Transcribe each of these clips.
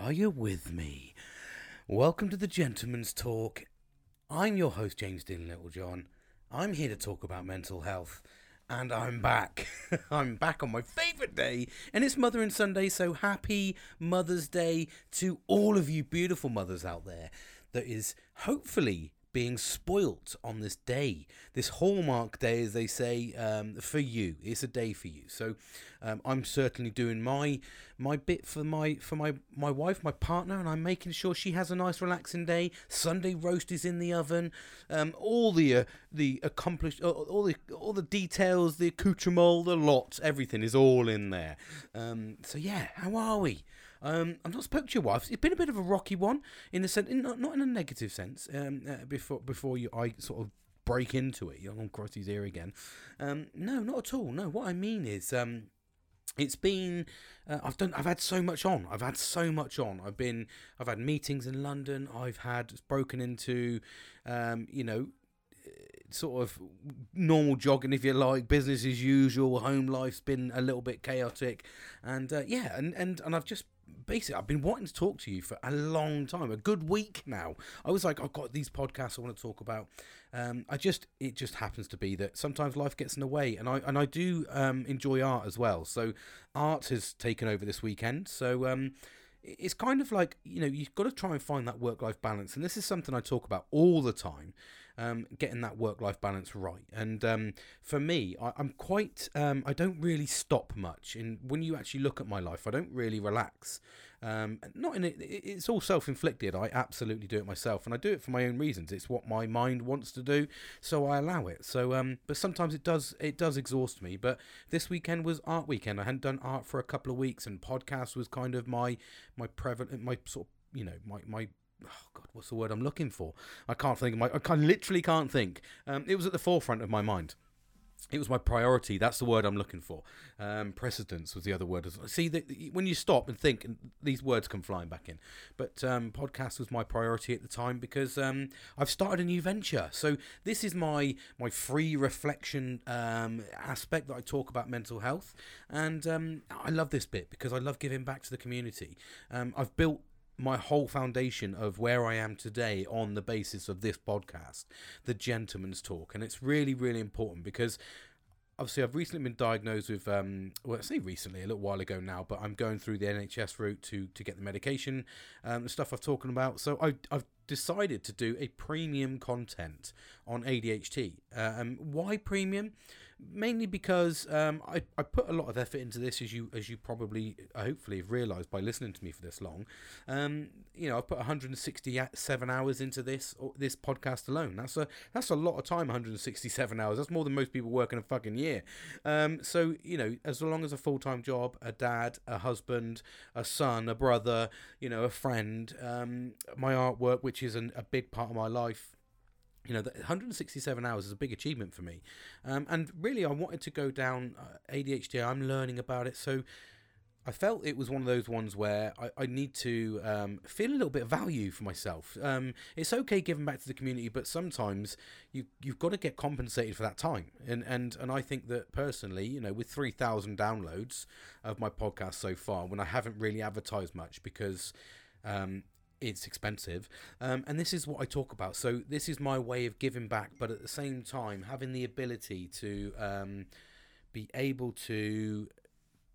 Are you with me? Welcome to the Gentleman's Talk. I'm your host, James Dean Littlejohn. I'm here to talk about mental health, and I'm back. I'm back on my favourite day, and it's Mothering Sunday, so happy Mother's Day to all of you beautiful mothers out there that is hopefully being spoilt on this day, this hallmark day, as they say, um, for you. It's a day for you. So um, I'm certainly doing my my bit for my for my my wife, my partner, and I'm making sure she has a nice, relaxing day. Sunday roast is in the oven. Um, all the uh, the accomplished, all, all the all the details, the accoutrement, the lot, everything is all in there. Um, so yeah, how are we? Um, I've not spoke to your wife. It's been a bit of a rocky one in the sense, in, not, not in a negative sense. Um, uh, before before you, I sort of break into it. You're on Crossy's ear again. Um, no, not at all. No, what I mean is, um, it's been uh, I've done I've had so much on. I've had so much on. I've been I've had meetings in London. I've had broken into, um, you know, sort of normal jogging, if you like, business as usual. Home life's been a little bit chaotic, and uh, yeah, and, and and I've just basically I've been wanting to talk to you for a long time, a good week now. I was like, I've got these podcasts I want to talk about. Um, I just it just happens to be that sometimes life gets in the way, and I and I do um, enjoy art as well. So art has taken over this weekend. So um, it's kind of like you know you've got to try and find that work life balance, and this is something I talk about all the time um, getting that work life balance right. And um, for me, I, am quite, um, I don't really stop much. And when you actually look at my life, I don't really relax. Um, not in it, it's all self inflicted. I absolutely do it myself, and I do it for my own reasons. It's what my mind wants to do, so I allow it. So, um, but sometimes it does, it does exhaust me. But this weekend was art weekend. I hadn't done art for a couple of weeks, and podcast was kind of my my prevalent, my sort of you know my my oh god what's the word i'm looking for i can't think of my i can, literally can't think um, it was at the forefront of my mind it was my priority. That's the word I'm looking for. Um, precedence was the other word. See, the, when you stop and think, these words come flying back in. But um, podcast was my priority at the time because um, I've started a new venture. So this is my my free reflection um, aspect that I talk about mental health, and um, I love this bit because I love giving back to the community. Um, I've built my whole foundation of where I am today on the basis of this podcast, the Gentleman's Talk. And it's really, really important because obviously I've recently been diagnosed with um well I say recently a little while ago now but I'm going through the NHS route to to get the medication um the stuff I've talking about. So I I've decided to do a premium content on ADHD uh, um why premium mainly because um, I, I put a lot of effort into this, as you as you probably uh, hopefully have realised by listening to me for this long. Um, you know, I've put 167 hours into this this podcast alone. That's a that's a lot of time. 167 hours. That's more than most people work in a fucking year. Um, so you know, as long as a full time job, a dad, a husband, a son, a brother, you know, a friend, um, my artwork, which is an, a big part of my life you know, 167 hours is a big achievement for me. Um, and really, I wanted to go down uh, ADHD. I'm learning about it. So I felt it was one of those ones where I, I need to um, feel a little bit of value for myself. Um, it's okay giving back to the community, but sometimes you, you've got to get compensated for that time. And, and, and I think that personally, you know, with 3,000 downloads of my podcast so far, when I haven't really advertised much because um, it's expensive. Um, and this is what I talk about. So this is my way of giving back, but at the same time having the ability to um, be able to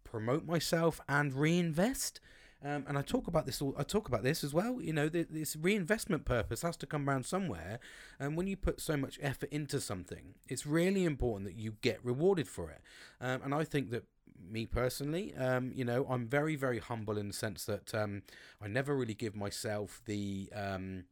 promote myself and reinvest. Um, and I talk about this. I talk about this as well. You know, this reinvestment purpose has to come around somewhere. And when you put so much effort into something, it's really important that you get rewarded for it. Um, and I think that me personally, um, you know, I'm very, very humble in the sense that um, I never really give myself the. Um,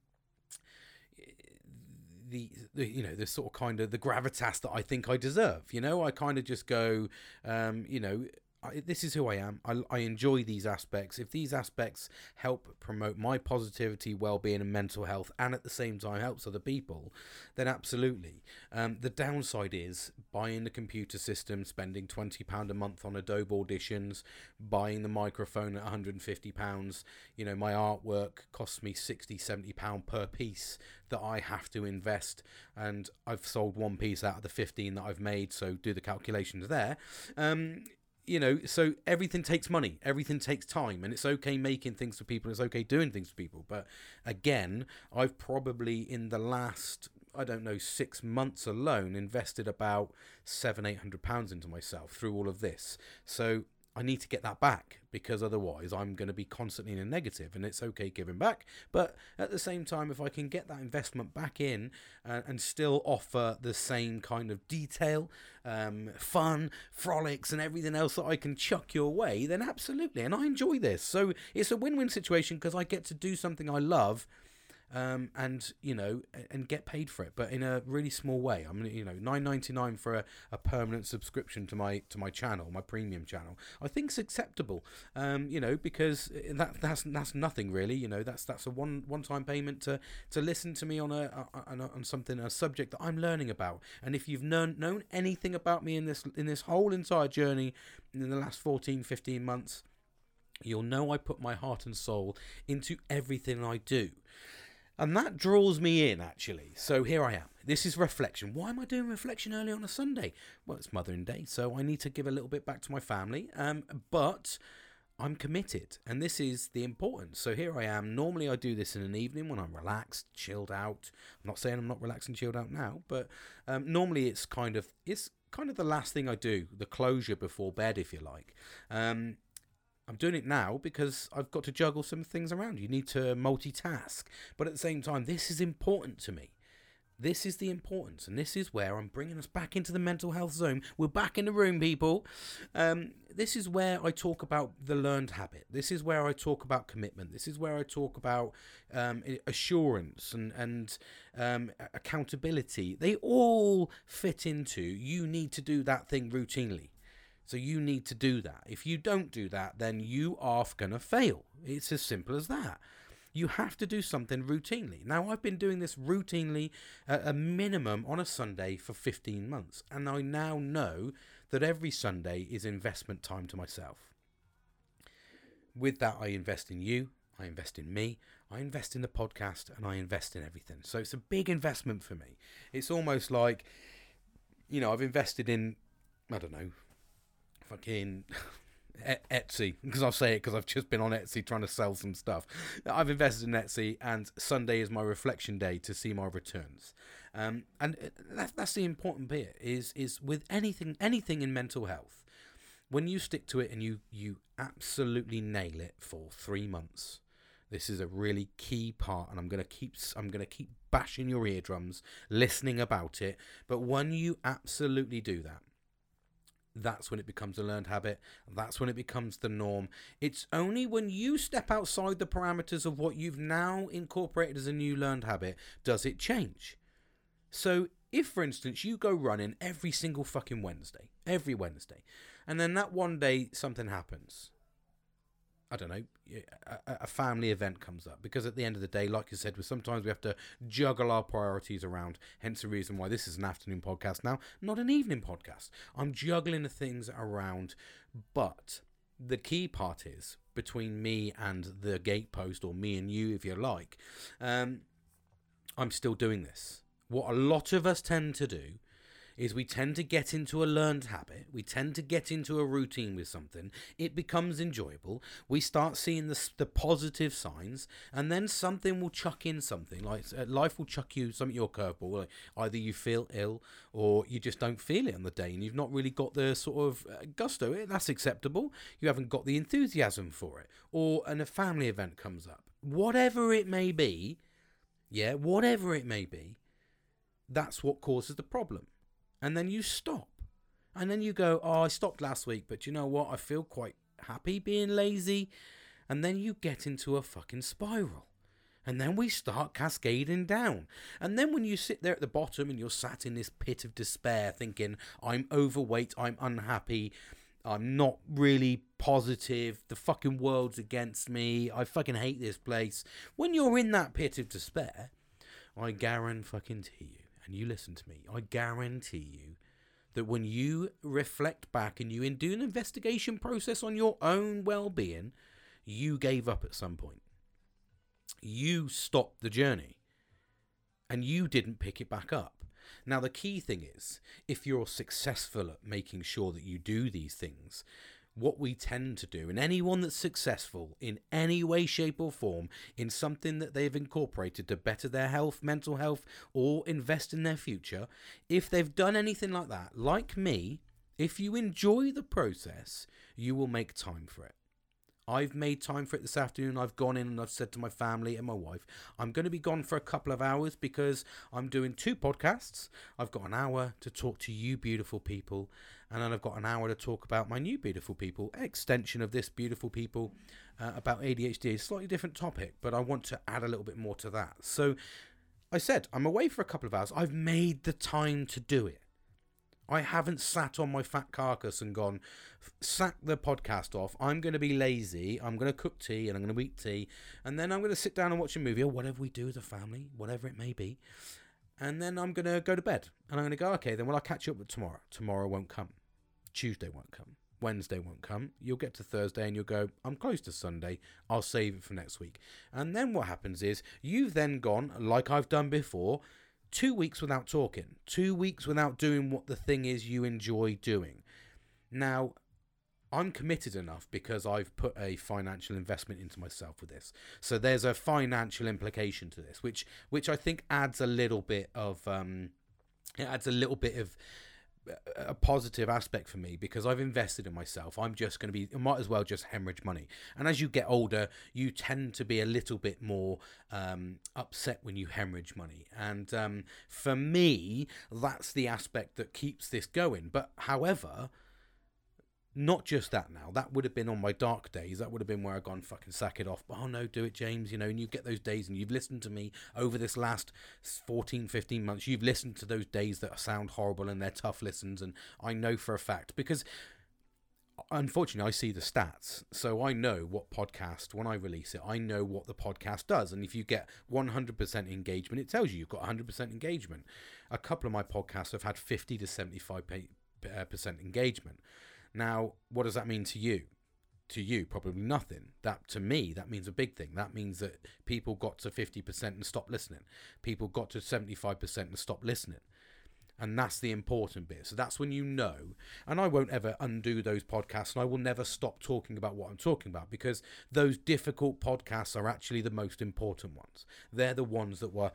the, the you know the sort of kind of the gravitas that I think I deserve. You know, I kind of just go, um, you know, I, this is who I am. I, I enjoy these aspects. If these aspects help promote my positivity, well being, and mental health, and at the same time helps other people, then absolutely. Um, the downside is buying the computer system, spending £20 a month on Adobe auditions, buying the microphone at £150. You know, my artwork costs me £60, £70 per piece that I have to invest, and I've sold one piece out of the 15 that I've made, so do the calculations there. Um, you know, so everything takes money, everything takes time, and it's okay making things for people, it's okay doing things for people. But again, I've probably in the last, I don't know, six months alone invested about seven, eight hundred pounds into myself through all of this. So I need to get that back because otherwise I'm going to be constantly in a negative and it's okay giving back. But at the same time, if I can get that investment back in uh, and still offer the same kind of detail, um, fun, frolics, and everything else that I can chuck your way, then absolutely. And I enjoy this. So it's a win win situation because I get to do something I love um, and you know, and get paid for it, but in a really small way. I mean, you know, nine ninety nine for a, a permanent subscription to my to my channel, my premium channel. I think it's acceptable. Um, you know, because that that's that's nothing really. You know, that's that's a one one time payment to to listen to me on a, on, on something a subject that I'm learning about. And if you've known known anything about me in this in this whole entire journey in the last 14, 15 months. You'll know I put my heart and soul into everything I do. And that draws me in, actually. So here I am. This is reflection. Why am I doing reflection early on a Sunday? Well, it's Mothering Day, so I need to give a little bit back to my family. Um, but I'm committed, and this is the importance. So here I am. Normally, I do this in an evening when I'm relaxed, chilled out. I'm not saying I'm not relaxed and chilled out now, but um, normally it's kind of it's kind of the last thing I do, the closure before bed, if you like. Um, I'm doing it now because I've got to juggle some things around. You need to multitask. But at the same time, this is important to me. This is the importance, and this is where I'm bringing us back into the mental health zone. We're back in the room, people. Um, this is where I talk about the learned habit. This is where I talk about commitment. This is where I talk about um, assurance and and um, accountability. They all fit into you need to do that thing routinely. So you need to do that. If you don't do that, then you are going to fail. It's as simple as that. You have to do something routinely. Now, I've been doing this routinely at a minimum on a Sunday for 15 months, and I now know that every Sunday is investment time to myself. With that, I invest in you, I invest in me, I invest in the podcast, and I invest in everything. So it's a big investment for me. It's almost like, you know, I've invested in, I don't know, fucking Etsy because I'll say it because I've just been on Etsy trying to sell some stuff. I've invested in Etsy, and Sunday is my reflection day to see my returns. Um, and uh, that, that's the important bit is is with anything anything in mental health. When you stick to it and you you absolutely nail it for three months, this is a really key part, and I'm gonna keep I'm gonna keep bashing your eardrums, listening about it. But when you absolutely do that, that's when it becomes a learned habit. That's when it becomes the norm. It's only when you step outside the parameters of what you've now incorporated as a new learned habit does it change. So, if for instance you go running every single fucking Wednesday, every Wednesday, and then that one day something happens, I don't know, a, a, family event comes up. Because at the end of the day, like you said, we sometimes we have to juggle our priorities around. Hence the reason why this is an afternoon podcast now, not an evening podcast. I'm juggling the things around, but the key part is between me and the gatepost, or me and you, if you like. Um, I'm still doing this. What a lot of us tend to do is we tend to get into a learned habit. We tend to get into a routine with something. It becomes enjoyable. We start seeing the, the positive signs, and then something will chuck in something. Like uh, life will chuck you something your curveball. Like either you feel ill or you just don't feel it on the day, and you've not really got the sort of uh, gusto. Eh, that's acceptable. You haven't got the enthusiasm for it, or and a family event comes up. Whatever it may be, yeah, whatever it may be, that's what causes the problem and then you stop. And then you go, oh, I stopped last week, but you know what? I feel quite happy being lazy. And then you get into a fucking spiral. And then we start cascading down. And then when you sit there at the bottom and you're sat in this pit of despair thinking, I'm overweight, I'm unhappy, I'm not really positive, the fucking world's against me, I fucking hate this place. When you're in that pit of despair, I guarantee fucking to you and you listen to me, I guarantee you that when you reflect back and you do an investigation process on your own well being, you gave up at some point. You stopped the journey and you didn't pick it back up. Now, the key thing is if you're successful at making sure that you do these things, what we tend to do, and anyone that's successful in any way, shape, or form in something that they've incorporated to better their health, mental health, or invest in their future, if they've done anything like that, like me, if you enjoy the process, you will make time for it. I've made time for it this afternoon. I've gone in and I've said to my family and my wife, I'm going to be gone for a couple of hours because I'm doing two podcasts. I've got an hour to talk to you, beautiful people, and then I've got an hour to talk about my new beautiful people, extension of this beautiful people uh, about ADHD. A slightly different topic, but I want to add a little bit more to that. So I said, I'm away for a couple of hours. I've made the time to do it. I haven't sat on my fat carcass and gone, sack the podcast off. I'm going to be lazy. I'm going to cook tea and I'm going to eat tea. And then I'm going to sit down and watch a movie or whatever we do as a family, whatever it may be. And then I'm going to go to bed. And I'm going to go, okay, then will I'll catch up with tomorrow? Tomorrow won't come. Tuesday won't come. Wednesday won't come. You'll get to Thursday and you'll go, I'm close to Sunday. I'll save it for next week. And then what happens is you've then gone, like I've done before, two weeks without talking, two weeks without doing what the thing is you enjoy doing. Now, I'm committed enough because I've put a financial investment into myself with this. So there's a financial implication to this, which which I think adds a little bit of um, it adds a little bit of a positive aspect for me because I've invested in myself. I'm just going to be, I might as well just hemorrhage money. And as you get older, you tend to be a little bit more um, upset when you hemorrhage money. And um, for me, that's the aspect that keeps this going. But however, not just that now. That would have been on my dark days. That would have been where I've gone fucking sack it off. But oh no, do it, James. You know, and you get those days and you've listened to me over this last 14, 15 months. You've listened to those days that sound horrible and they're tough listens. And I know for a fact because unfortunately I see the stats. So I know what podcast, when I release it, I know what the podcast does. And if you get 100% engagement, it tells you you've got 100% engagement. A couple of my podcasts have had 50 to 75% uh, engagement. Now, what does that mean to you? To you, probably nothing. That to me, that means a big thing. That means that people got to 50% and stopped listening. People got to 75% and stopped listening. And that's the important bit. So that's when you know. And I won't ever undo those podcasts and I will never stop talking about what I'm talking about because those difficult podcasts are actually the most important ones. They're the ones that were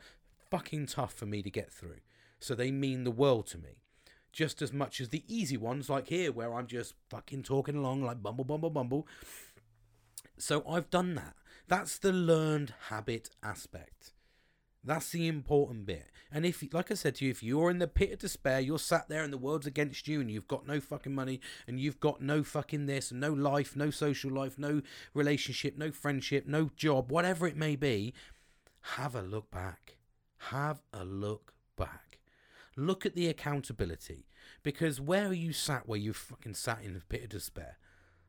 fucking tough for me to get through. So they mean the world to me just as much as the easy ones, like here, where I'm just fucking talking along like bumble, bumble, bumble. So I've done that. That's the learned habit aspect. That's the important bit. And if, like I said to you, if you're in the pit of despair, you're sat there and the world's against you and you've got no fucking money and you've got no fucking this and no life, no social life, no relationship, no friendship, no job, whatever it may be, have a look back. Have a look back. Look at the accountability. Because where are you sat where you fucking sat in a pit of despair?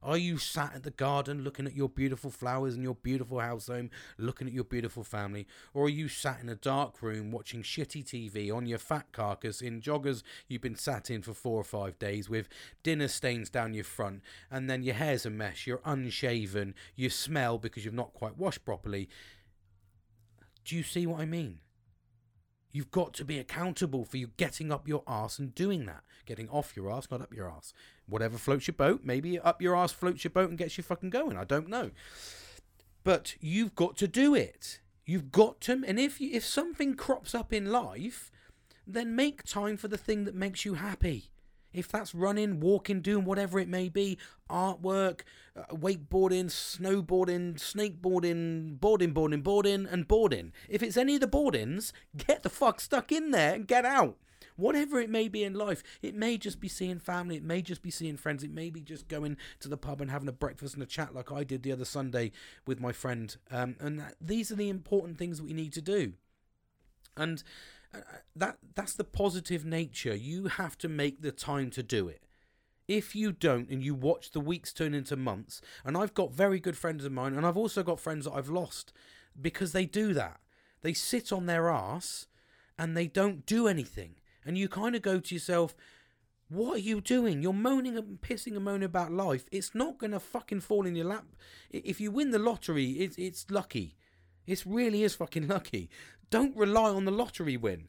Are you sat at the garden looking at your beautiful flowers and your beautiful house home, looking at your beautiful family? Or are you sat in a dark room watching shitty TV on your fat carcass in joggers you've been sat in for four or five days with dinner stains down your front and then your hair's a mess, you're unshaven, you smell because you've not quite washed properly? Do you see what I mean? You've got to be accountable for you getting up your ass and doing that. Getting off your ass, not up your ass. Whatever floats your boat, maybe up your ass floats your boat and gets you fucking going. I don't know. But you've got to do it. You've got to, and if you, if something crops up in life, then make time for the thing that makes you happy. If that's running, walking, doing whatever it may be, artwork, uh, wakeboarding, snowboarding, snakeboarding, boarding, boarding, boarding, and boarding. If it's any of the boardings, get the fuck stuck in there and get out. Whatever it may be in life, it may just be seeing family, it may just be seeing friends, it may be just going to the pub and having a breakfast and a chat like I did the other Sunday with my friend. Um, and that, these are the important things we need to do. And that that's the positive nature. You have to make the time to do it. If you don't and you watch the weeks turn into months, and I've got very good friends of mine, and I've also got friends that I've lost because they do that. They sit on their ass and they don't do anything. And you kind of go to yourself, what are you doing? You're moaning and pissing and moaning about life. It's not going to fucking fall in your lap. If you win the lottery, it's, it's lucky. It really is fucking lucky. Don't rely on the lottery win.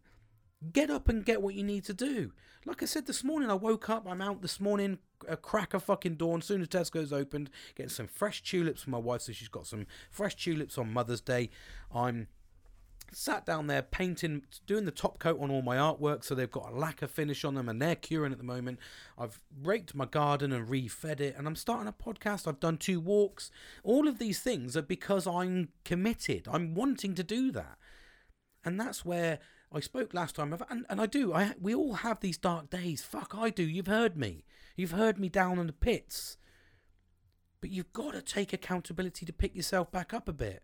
Get up and get what you need to do. Like I said this morning, I woke up, I'm out this morning, a crack of fucking dawn, soon as Tesco's opened, getting some fresh tulips for my wife, so she's got some fresh tulips on Mother's Day. I'm sat down there painting, doing the top coat on all my artwork, so they've got a lacquer finish on them, and they're curing at the moment. I've raked my garden and refed it, and I'm starting a podcast. I've done two walks. All of these things are because I'm committed. I'm wanting to do that, and that's where I spoke last time, and, and I do. I we all have these dark days. Fuck, I do. You've heard me. You've heard me down in the pits. But you've got to take accountability to pick yourself back up a bit.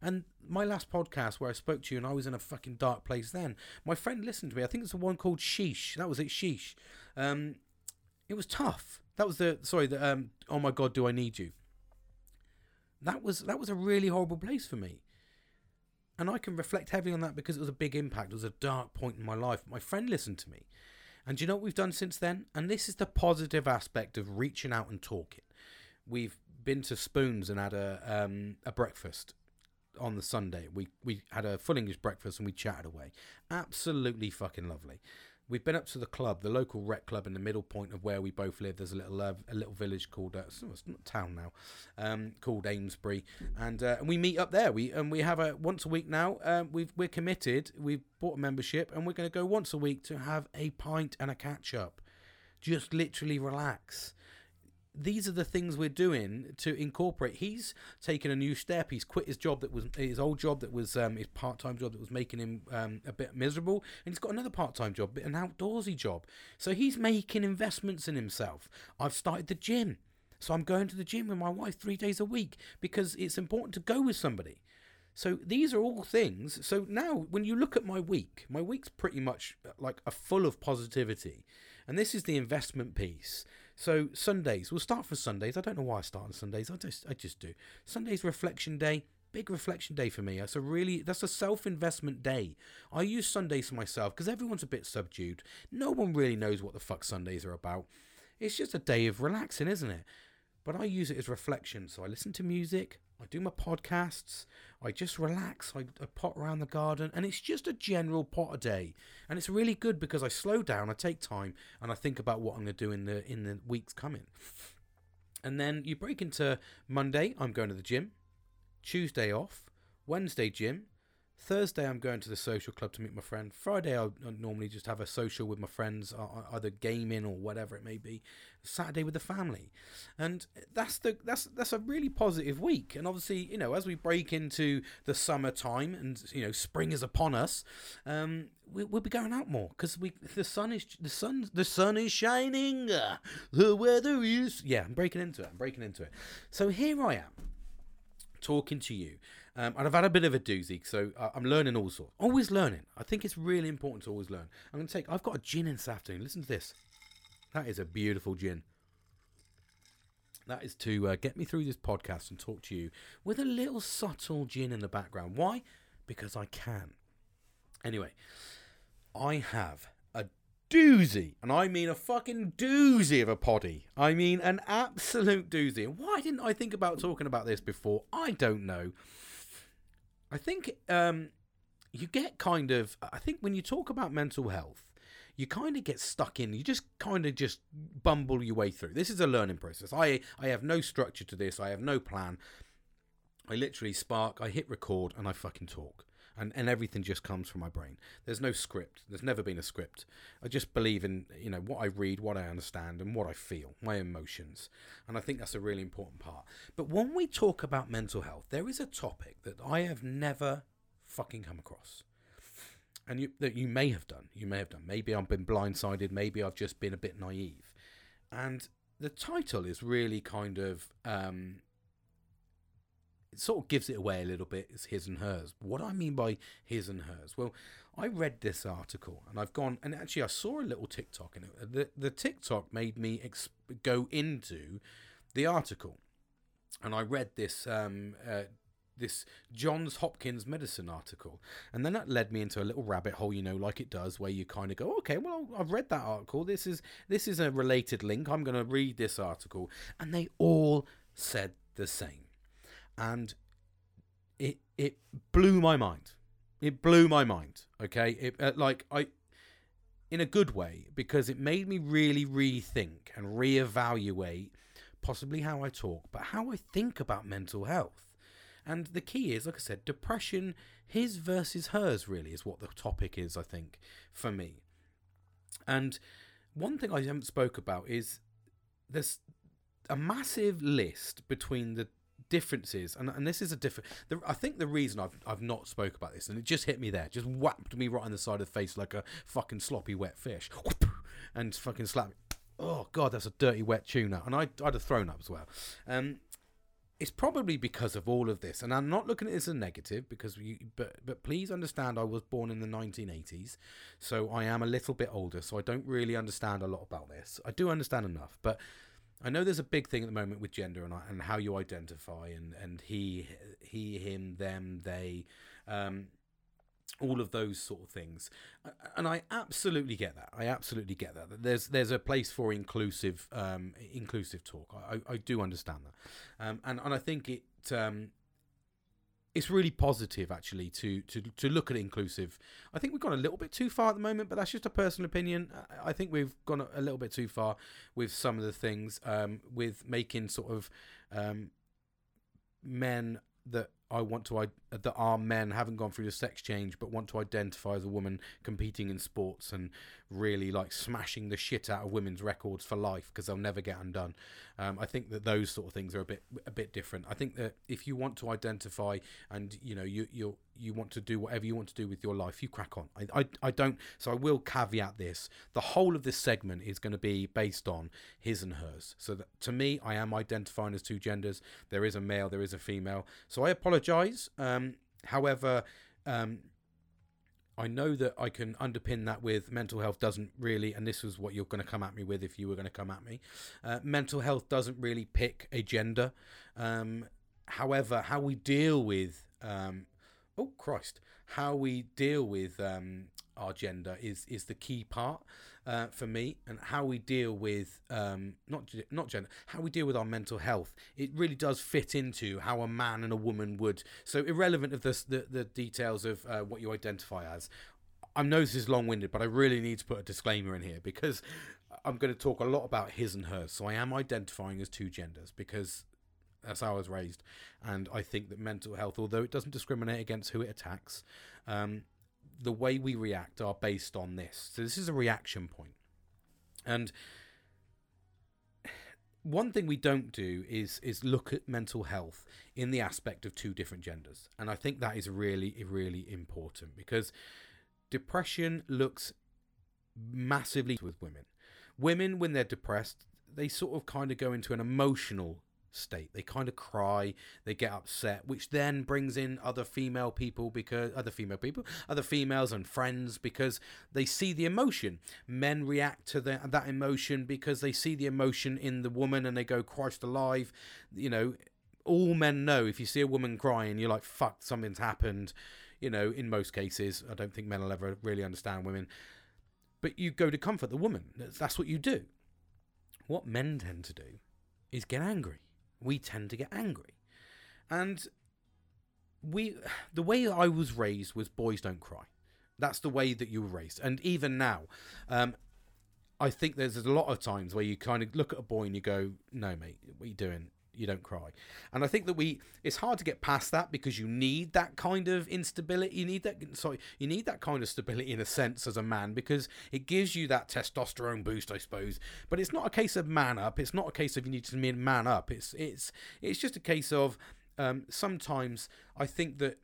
And my last podcast where I spoke to you and I was in a fucking dark place then, my friend listened to me. I think it's the one called Sheesh. That was it, Sheesh. Um, it was tough. That was the sorry. The um, oh my god, do I need you? That was that was a really horrible place for me, and I can reflect heavily on that because it was a big impact. It was a dark point in my life. My friend listened to me, and you know what we've done since then? And this is the positive aspect of reaching out and talking. We've been to Spoons and had a um, a breakfast on the Sunday. We we had a full English breakfast and we chatted away. Absolutely fucking lovely. We've been up to the club, the local rec club in the middle point of where we both live. There's a little uh, a little village called uh, it's not town now, um, called Amesbury, and uh, and we meet up there. We and we have a once a week now. Um, we've we're committed. We've bought a membership, and we're going to go once a week to have a pint and a catch up. Just literally relax these are the things we're doing to incorporate. He's taken a new step. He's quit his job that was his old job that was um, his part time job that was making him um, a bit miserable, and he's got another part time job, an outdoorsy job. So he's making investments in himself. I've started the gym, so I'm going to the gym with my wife three days a week because it's important to go with somebody. So these are all things. So now, when you look at my week, my week's pretty much like a full of positivity, and this is the investment piece. So Sundays, we'll start for Sundays. I don't know why I start on Sundays. I just I just do. Sundays reflection day. Big reflection day for me. That's a really that's a self-investment day. I use Sundays for myself because everyone's a bit subdued. No one really knows what the fuck Sundays are about. It's just a day of relaxing, isn't it? But I use it as reflection. So I listen to music, I do my podcasts, I just relax, I, I pot around the garden, and it's just a general pot a day. And it's really good because I slow down, I take time, and I think about what I'm going to do in the in the weeks coming. And then you break into Monday, I'm going to the gym. Tuesday off, Wednesday gym, Thursday, I'm going to the social club to meet my friend. Friday, I normally just have a social with my friends, either gaming or whatever it may be. Saturday with the family, and that's the that's that's a really positive week. And obviously, you know, as we break into the summertime and you know spring is upon us, um, we, will be going out more because we the sun is the sun the sun is shining. The weather is yeah. I'm breaking into it. I'm breaking into it. So here I am talking to you um, and I've had a bit of a doozy, so I'm learning all sorts. Always learning. I think it's really important to always learn. I'm going to take. I've got a gin in this afternoon. Listen to this. That is a beautiful gin. That is to uh, get me through this podcast and talk to you with a little subtle gin in the background. Why? Because I can. Anyway, I have a doozy, and I mean a fucking doozy of a poddy. I mean an absolute doozy. Why didn't I think about talking about this before? I don't know. I think um, you get kind of. I think when you talk about mental health, you kind of get stuck in. You just kind of just bumble your way through. This is a learning process. I I have no structure to this. I have no plan. I literally spark. I hit record and I fucking talk. And, and everything just comes from my brain. There's no script. There's never been a script. I just believe in you know what I read, what I understand, and what I feel, my emotions. And I think that's a really important part. But when we talk about mental health, there is a topic that I have never fucking come across and you that you may have done. You may have done. Maybe I've been blindsided. Maybe I've just been a bit naive. And the title is really kind of um, it sort of gives it away a little bit. It's his and hers. What I mean by his and hers? Well, I read this article and I've gone and actually I saw a little TikTok and. The the TikTok made me ex- go into the article, and I read this um, uh, this Johns Hopkins medicine article. And then that led me into a little rabbit hole, you know, like it does, where you kind of go, okay, well, I've read that article. This is this is a related link. I'm going to read this article, and they all said the same, and it it blew my mind. It blew my mind. Okay, it uh, like I, in a good way, because it made me really rethink and reevaluate possibly how I talk, but how I think about mental health. And the key is, like I said, depression, his versus hers, really is what the topic is. I think for me. And one thing I haven't spoke about is there's a massive list between the differences, and, and this is a different. I think the reason I've I've not spoke about this, and it just hit me there, just whacked me right on the side of the face like a fucking sloppy wet fish, and fucking slapped. Me. Oh god, that's a dirty wet tuna, and I I'd have thrown up as well. Um, it's probably because of all of this, and I'm not looking at this as a negative because we, but but please understand, I was born in the 1980s, so I am a little bit older, so I don't really understand a lot about this. I do understand enough, but I know there's a big thing at the moment with gender and and how you identify and and he he him them they um, all of those sort of things. And i absolutely get that. I absolutely get that there's there's a place for inclusive um, inclusive talk. I, I do understand that. Um, and and i think it um, it's really positive actually to to to look at inclusive. I think we've gone a little bit too far at the moment, but that's just a personal opinion. I think we've gone a little bit too far with some of the things, um, with making sort of um, men that I want to that are men haven't gone through the sex change but want to identify as a woman competing in sports and really like smashing the shit out of women's records for life because they'll never get undone. Um, I think that those sort of things are a bit a bit different. I think that if you want to identify and you know you you you want to do whatever you want to do with your life, you crack on. I I, I don't. So I will caveat this. The whole of this segment is going to be based on his and hers. So that to me, I am identifying as two genders. There is a male, there is a female. So I apologise. Um, however. Um, I know that I can underpin that with mental health doesn't really, and this was what you're going to come at me with if you were going to come at me. Uh, mental health doesn't really pick a gender. Um, however, how we deal with, um, oh Christ, how we deal with um, our gender is is the key part uh, for me, and how we deal with um, not not gender, how we deal with our mental health. It really does fit into how a man and a woman would. So irrelevant of the the, the details of uh, what you identify as. I know this is long winded, but I really need to put a disclaimer in here because I'm going to talk a lot about his and hers. So I am identifying as two genders because that's how I was raised, and I think that mental health, although it doesn't discriminate against who it attacks, um, the way we react are based on this. So this is a reaction point. And one thing we don't do is is look at mental health in the aspect of two different genders. And I think that is really really important because depression looks massively with women. Women when they're depressed, they sort of kind of go into an emotional state. They kind of cry, they get upset, which then brings in other female people because other female people, other females and friends because they see the emotion. Men react to the, that emotion because they see the emotion in the woman and they go, Christ alive. You know, all men know if you see a woman crying, you're like, fuck, something's happened. You know, in most cases, I don't think men will ever really understand women. But you go to comfort the woman. That's what you do. What men tend to do is get angry we tend to get angry. And we the way I was raised was boys don't cry. That's the way that you were raised. And even now, um, I think there's a lot of times where you kind of look at a boy and you go, "No, mate, what are you doing? You don't cry. And I think that we it's hard to get past that because you need that kind of instability. You need that sorry, you need that kind of stability in a sense as a man because it gives you that testosterone boost, I suppose. But it's not a case of man up. It's not a case of you need to man up. It's it's it's just a case of um, sometimes I think that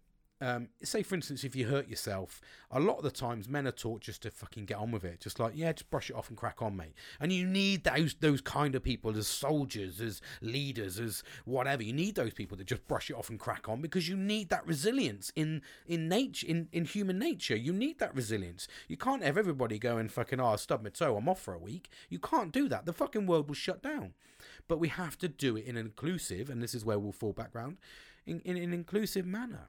um, say for instance if you hurt yourself a lot of the times men are taught just to fucking get on with it. Just like yeah just brush it off and crack on mate. And you need those those kind of people as soldiers as leaders as whatever. You need those people that just brush it off and crack on because you need that resilience in in nature in in human nature. You need that resilience. You can't have everybody going fucking oh I stub my toe I'm off for a week. You can't do that. The fucking world will shut down. But we have to do it in an inclusive and this is where we'll fall back round in, in an inclusive manner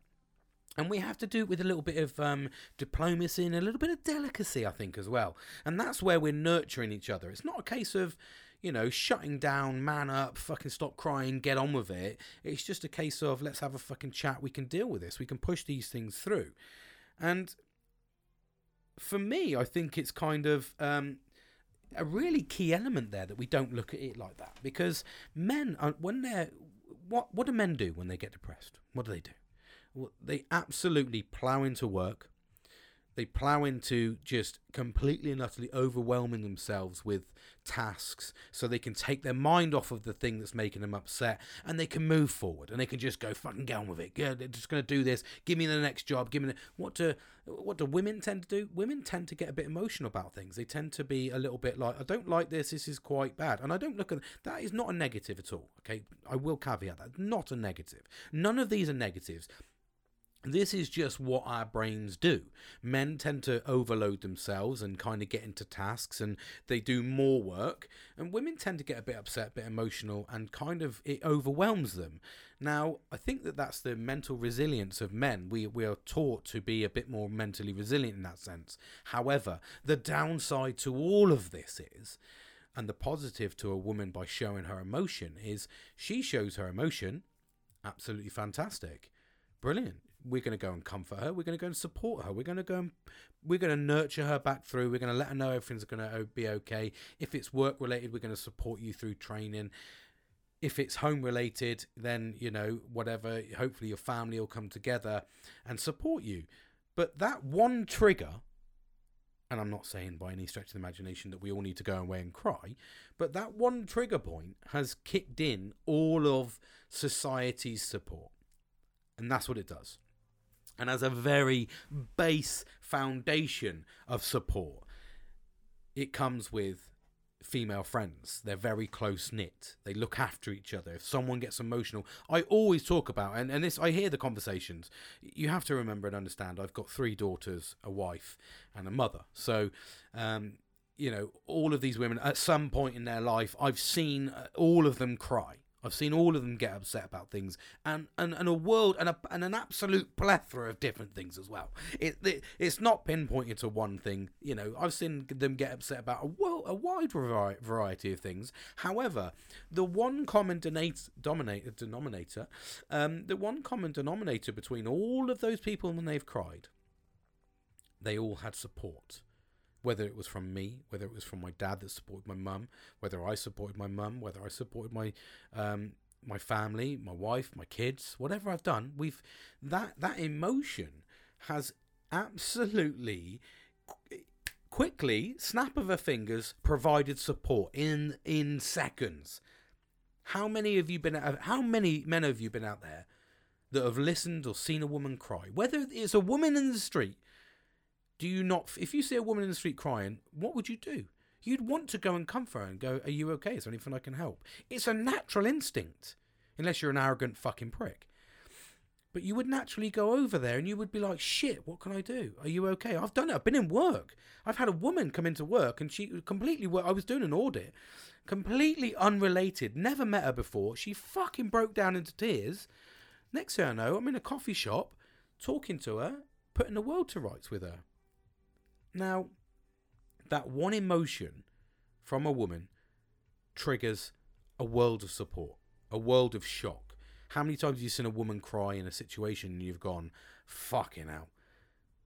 and we have to do it with a little bit of um, diplomacy and a little bit of delicacy, I think, as well. And that's where we're nurturing each other. It's not a case of, you know, shutting down, man up, fucking stop crying, get on with it. It's just a case of let's have a fucking chat. We can deal with this. We can push these things through. And for me, I think it's kind of um, a really key element there that we don't look at it like that because men, are, when they're what what do men do when they get depressed? What do they do? They absolutely plow into work. They plow into just completely and utterly overwhelming themselves with tasks so they can take their mind off of the thing that's making them upset and they can move forward and they can just go fucking get on with it. Yeah, they're just going to do this. Give me the next job. Give me the, what do what do women tend to do? Women tend to get a bit emotional about things. They tend to be a little bit like, I don't like this. This is quite bad. And I don't look at that is not a negative at all. Okay, I will caveat that. Not a negative. None of these are negatives. This is just what our brains do. Men tend to overload themselves and kind of get into tasks and they do more work. And women tend to get a bit upset, a bit emotional, and kind of it overwhelms them. Now, I think that that's the mental resilience of men. We, we are taught to be a bit more mentally resilient in that sense. However, the downside to all of this is, and the positive to a woman by showing her emotion is she shows her emotion. Absolutely fantastic. Brilliant we're going to go and comfort her. We're going to go and support her. We're going to go and we're going to nurture her back through. We're going to let her know everything's going to be okay. If it's work related, we're going to support you through training. If it's home related, then you know whatever. Hopefully, your family will come together and support you. But that one trigger, and I'm not saying by any stretch of the imagination that we all need to go away and cry, but that one trigger point has kicked in all of society's support. And that's what it does and as a very base foundation of support, it comes with female friends. They're very close knit. They look after each other. If someone gets emotional, I always talk about and, and this I hear the conversations. You have to remember and understand I've got three daughters, a wife, and a mother. So um, you know, all of these women at some point in their life, I've seen uh, all of them cry. I've seen all of them get upset about things, and and, and a world and a, and an absolute plethora of different things as well. It, it it's not pinpointed to one thing. You know, I've seen them get upset about a well, a wide variety of things. However, the one common donate, dominate, denominator, um, the one common denominator between all of those people when they've cried, they all had support whether it was from me, whether it was from my dad that supported my mum, whether I supported my mum, whether I supported my um, my family, my wife, my kids, whatever I've done, we've that that emotion has absolutely quickly snap of her fingers provided support in in seconds. How many of you been how many men have you been out there that have listened or seen a woman cry? Whether it's a woman in the street do you not if you see a woman in the street crying what would you do? You'd want to go and comfort her and go are you okay? Is there anything i can help? It's a natural instinct unless you're an arrogant fucking prick. But you would naturally go over there and you would be like shit what can i do? Are you okay? I've done it. I've been in work. I've had a woman come into work and she completely i was doing an audit completely unrelated never met her before. She fucking broke down into tears. Next thing i know i'm in a coffee shop talking to her putting the world to rights with her now, that one emotion from a woman triggers a world of support, a world of shock. How many times have you seen a woman cry in a situation and you've gone, fucking hell,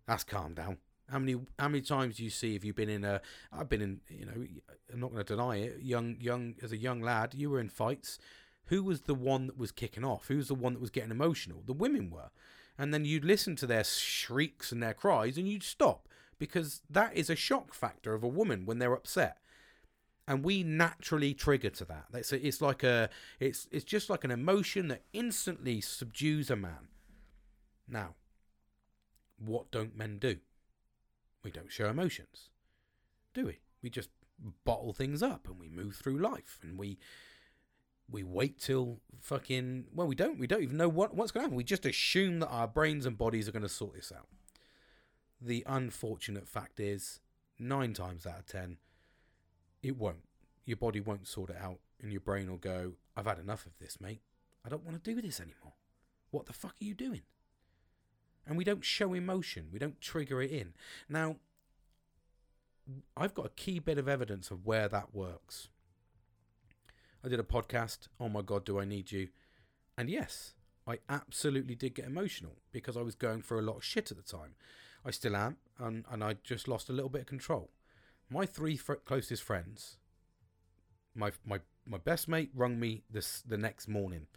that's calmed down? How many how many times do you see if you've been in a I've been in you know I'm not going to deny it young young as a young lad you were in fights. Who was the one that was kicking off? Who was the one that was getting emotional? The women were. And then you'd listen to their shrieks and their cries and you'd stop because that is a shock factor of a woman when they're upset. And we naturally trigger to that. It's, it's like a it's it's just like an emotion that instantly subdues a man. Now what don't men do? We don't show emotions do we? We just bottle things up and we move through life and we we wait till fucking well we don't we don't even know what what's going to happen. We just assume that our brains and bodies are going to sort this out the unfortunate fact is, nine times out of ten, it won't. Your body won't sort it out, and your brain will go, I've had enough of this, mate. I don't want to do this anymore. What the fuck are you doing? And we don't show emotion, we don't trigger it in. Now, I've got a key bit of evidence of where that works. I did a podcast, Oh My God, Do I Need You? And yes, I absolutely did get emotional because I was going through a lot of shit at the time. I still am, and, and I just lost a little bit of control. My three fr- closest friends, my my my best mate rung me this the next morning.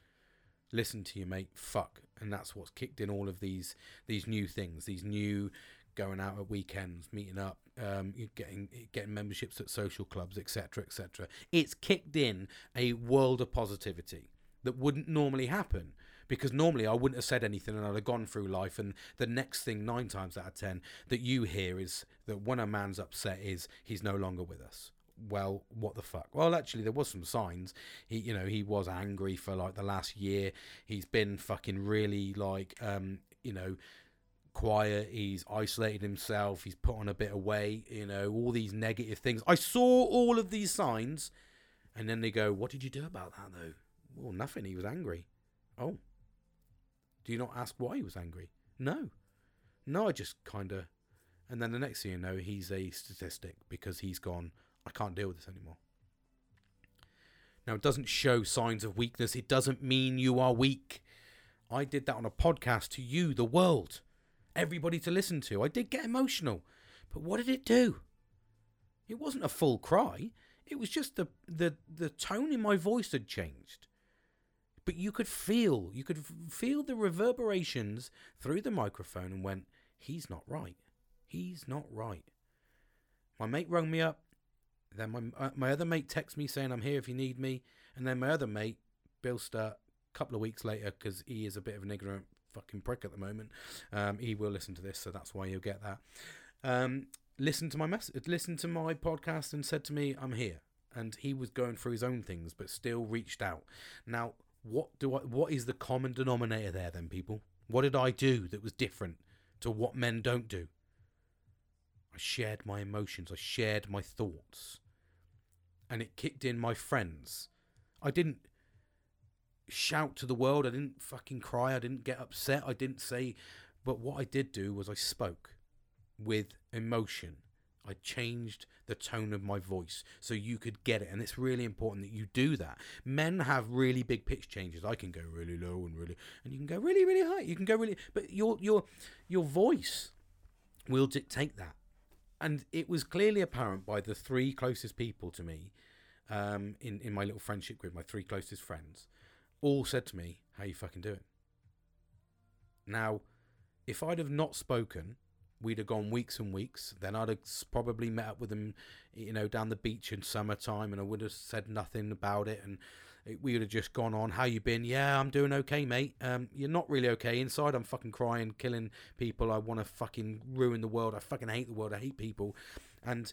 Listen to you, mate. Fuck, and that's what's kicked in all of these these new things, these new going out at weekends, meeting up, um, getting getting memberships at social clubs, etc., etc. It's kicked in a world of positivity that wouldn't normally happen because normally I wouldn't have said anything and I'd have gone through life. And the next thing, nine times out of ten, that you hear is that when a man's upset is he's no longer with us. Well, what the fuck? Well, actually, there was some signs. He, you know, he was angry for like the last year. He's been fucking really like, um, you know, quiet. He's isolated himself. He's put on a bit of weight. You know, all these negative things. I saw all of these signs, and then they go, "What did you do about that, though?" Well, nothing. He was angry. Oh, do you not ask why he was angry? No. No, I just kind of. And then the next thing you know, he's a statistic because he's gone, I can't deal with this anymore. Now, it doesn't show signs of weakness. It doesn't mean you are weak. I did that on a podcast to you, the world, everybody to listen to. I did get emotional. But what did it do? It wasn't a full cry. It was just the, the, the tone in my voice had changed but you could feel you could feel the reverberations through the microphone and went he's not right. He's not right. My mate rung me up. Then my uh, my other mate texted me saying i'm here if you need me. And then my other mate bill sturt a couple of weeks later because he is a bit of an ignorant fucking prick at the moment um, he will listen to this so that's why you'll get that. Um, listen to my message listen to my podcast and said to me i'm here. And he was going through his own things but still reached out. Now what do I what is the common denominator there then people? What did i do that was different to what men don't do? I shared my emotions i shared my thoughts and it kicked in my friends. I didn't shout to the world i didn't fucking cry i didn't get upset i didn't say but what i did do was i spoke with emotion I changed the tone of my voice so you could get it. And it's really important that you do that. Men have really big pitch changes. I can go really low and really and you can go really, really high. You can go really but your your your voice will dictate that. And it was clearly apparent by the three closest people to me, um, in, in my little friendship group, my three closest friends, all said to me, How you fucking doing? Now, if I'd have not spoken we'd have gone weeks and weeks. Then I'd have probably met up with them, you know, down the beach in summertime, and I would have said nothing about it, and we would have just gone on. How you been? Yeah, I'm doing okay, mate. Um, you're not really okay inside. I'm fucking crying, killing people. I want to fucking ruin the world. I fucking hate the world. I hate people, and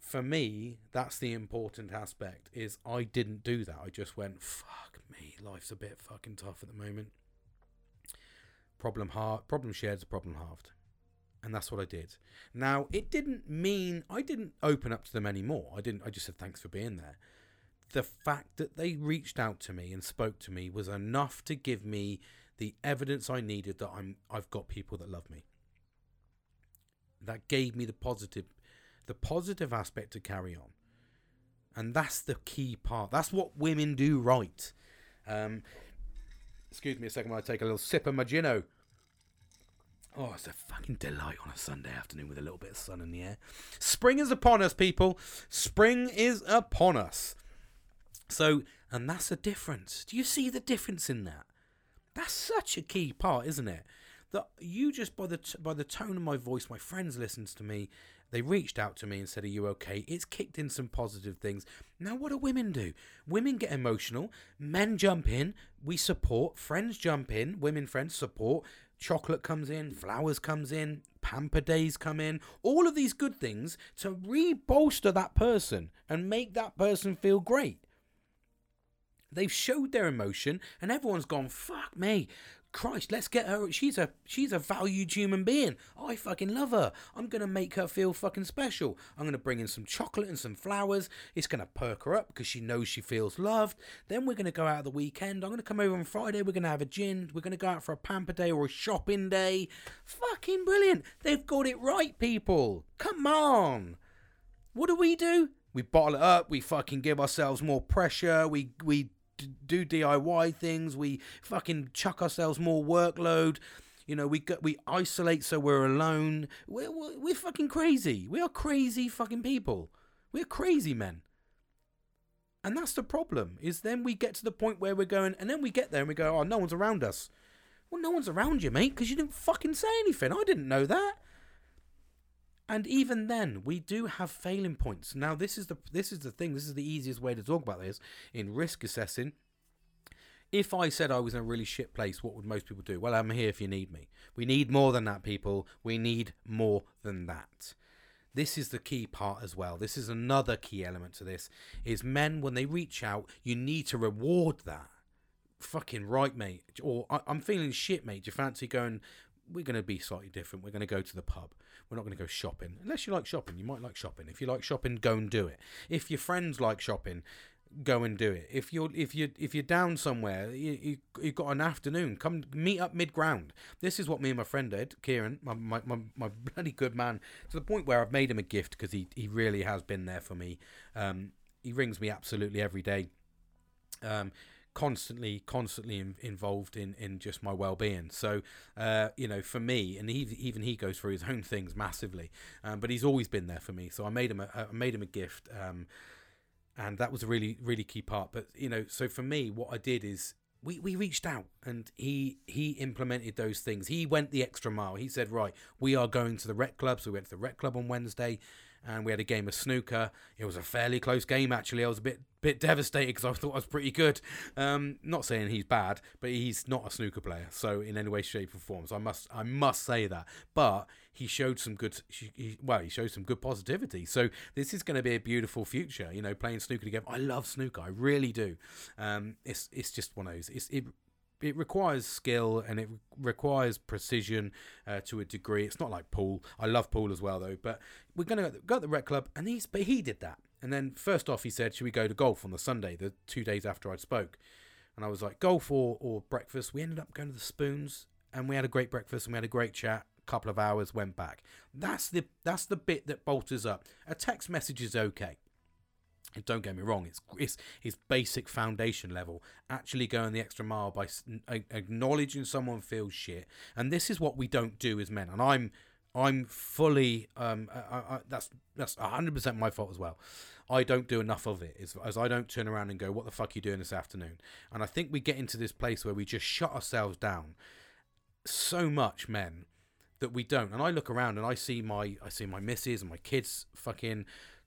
for me, that's the important aspect. Is I didn't do that. I just went, fuck me. Life's a bit fucking tough at the moment. Problem hard. Problem shared is problem halved and that's what I did. Now, it didn't mean I didn't open up to them anymore. I didn't. I just said thanks for being there. The fact that they reached out to me and spoke to me was enough to give me the evidence I needed that I'm I've got people that love me. That gave me the positive the positive aspect to carry on. And that's the key part. That's what women do right. Um, excuse me a second while I take a little sip of my gino. Oh, it's a fucking delight on a Sunday afternoon with a little bit of sun in the air. Spring is upon us, people. Spring is upon us. So, and that's a difference. Do you see the difference in that? That's such a key part, isn't it? That you just by the t- by the tone of my voice, my friends listens to me. They reached out to me and said, "Are you okay?" It's kicked in some positive things. Now, what do women do? Women get emotional. Men jump in. We support. Friends jump in. Women friends support chocolate comes in, flowers comes in, pamper days come in, all of these good things to re-bolster that person and make that person feel great. They've showed their emotion and everyone's gone, fuck me. Christ, let's get her. She's a she's a valued human being. I fucking love her. I'm gonna make her feel fucking special. I'm gonna bring in some chocolate and some flowers. It's gonna perk her up because she knows she feels loved. Then we're gonna go out the weekend. I'm gonna come over on Friday. We're gonna have a gin. We're gonna go out for a pamper day or a shopping day. Fucking brilliant. They've got it right, people. Come on. What do we do? We bottle it up. We fucking give ourselves more pressure. We we do DIY things. We fucking chuck ourselves more workload. You know, we go, we isolate so we're alone. We're, we're we're fucking crazy. We are crazy fucking people. We're crazy men. And that's the problem. Is then we get to the point where we're going, and then we get there and we go, oh, no one's around us. Well, no one's around you, mate, because you didn't fucking say anything. I didn't know that. And even then, we do have failing points. Now, this is the this is the thing. This is the easiest way to talk about this in risk assessing. If I said I was in a really shit place, what would most people do? Well, I'm here if you need me. We need more than that, people. We need more than that. This is the key part as well. This is another key element to this. Is men when they reach out, you need to reward that. Fucking right, mate. Or I'm feeling shit, mate. Do you fancy going? We're going to be slightly different. We're going to go to the pub. We're not going to go shopping. Unless you like shopping, you might like shopping. If you like shopping, go and do it. If your friends like shopping, go and do it. If you're if you if you're down somewhere, you, you you've got an afternoon. Come meet up mid ground. This is what me and my friend did, Kieran, my, my my my bloody good man, to the point where I've made him a gift because he he really has been there for me. Um, he rings me absolutely every day. Um, constantly constantly in, involved in in just my well-being. So uh, you know for me and he, even he goes through his own things massively um, but he's always been there for me. So i made him a, I made him a gift um, and that was a really really key part. But you know so for me what i did is we, we reached out and he he implemented those things. He went the extra mile. He said right we are going to the rec club so we went to the rec club on wednesday and we had a game of snooker. It was a fairly close game, actually. I was a bit bit devastated because I thought I was pretty good. Um, not saying he's bad, but he's not a snooker player, so in any way, shape, or form. So I must I must say that. But he showed some good, he, well, he showed some good positivity. So this is going to be a beautiful future. You know, playing snooker together. I love snooker, I really do. Um, it's it's just one of those. It's it it requires skill and it requires precision uh, to a degree. It's not like pool. I love pool as well though. But we're gonna go to the rec club, and he's but he did that. And then first off, he said, "Should we go to golf on the Sunday?" The two days after I'd spoke, and I was like, "Golf or or breakfast?" We ended up going to the Spoons, and we had a great breakfast and we had a great chat. A couple of hours went back. That's the that's the bit that bolters up. A text message is okay don't get me wrong, it's, it's it's basic foundation level. Actually going the extra mile by acknowledging someone feels shit, and this is what we don't do as men. And I'm I'm fully um I, I, that's that's hundred percent my fault as well. I don't do enough of it as, as I don't turn around and go, "What the fuck are you doing this afternoon?" And I think we get into this place where we just shut ourselves down so much, men, that we don't. And I look around and I see my I see my missus and my kids fucking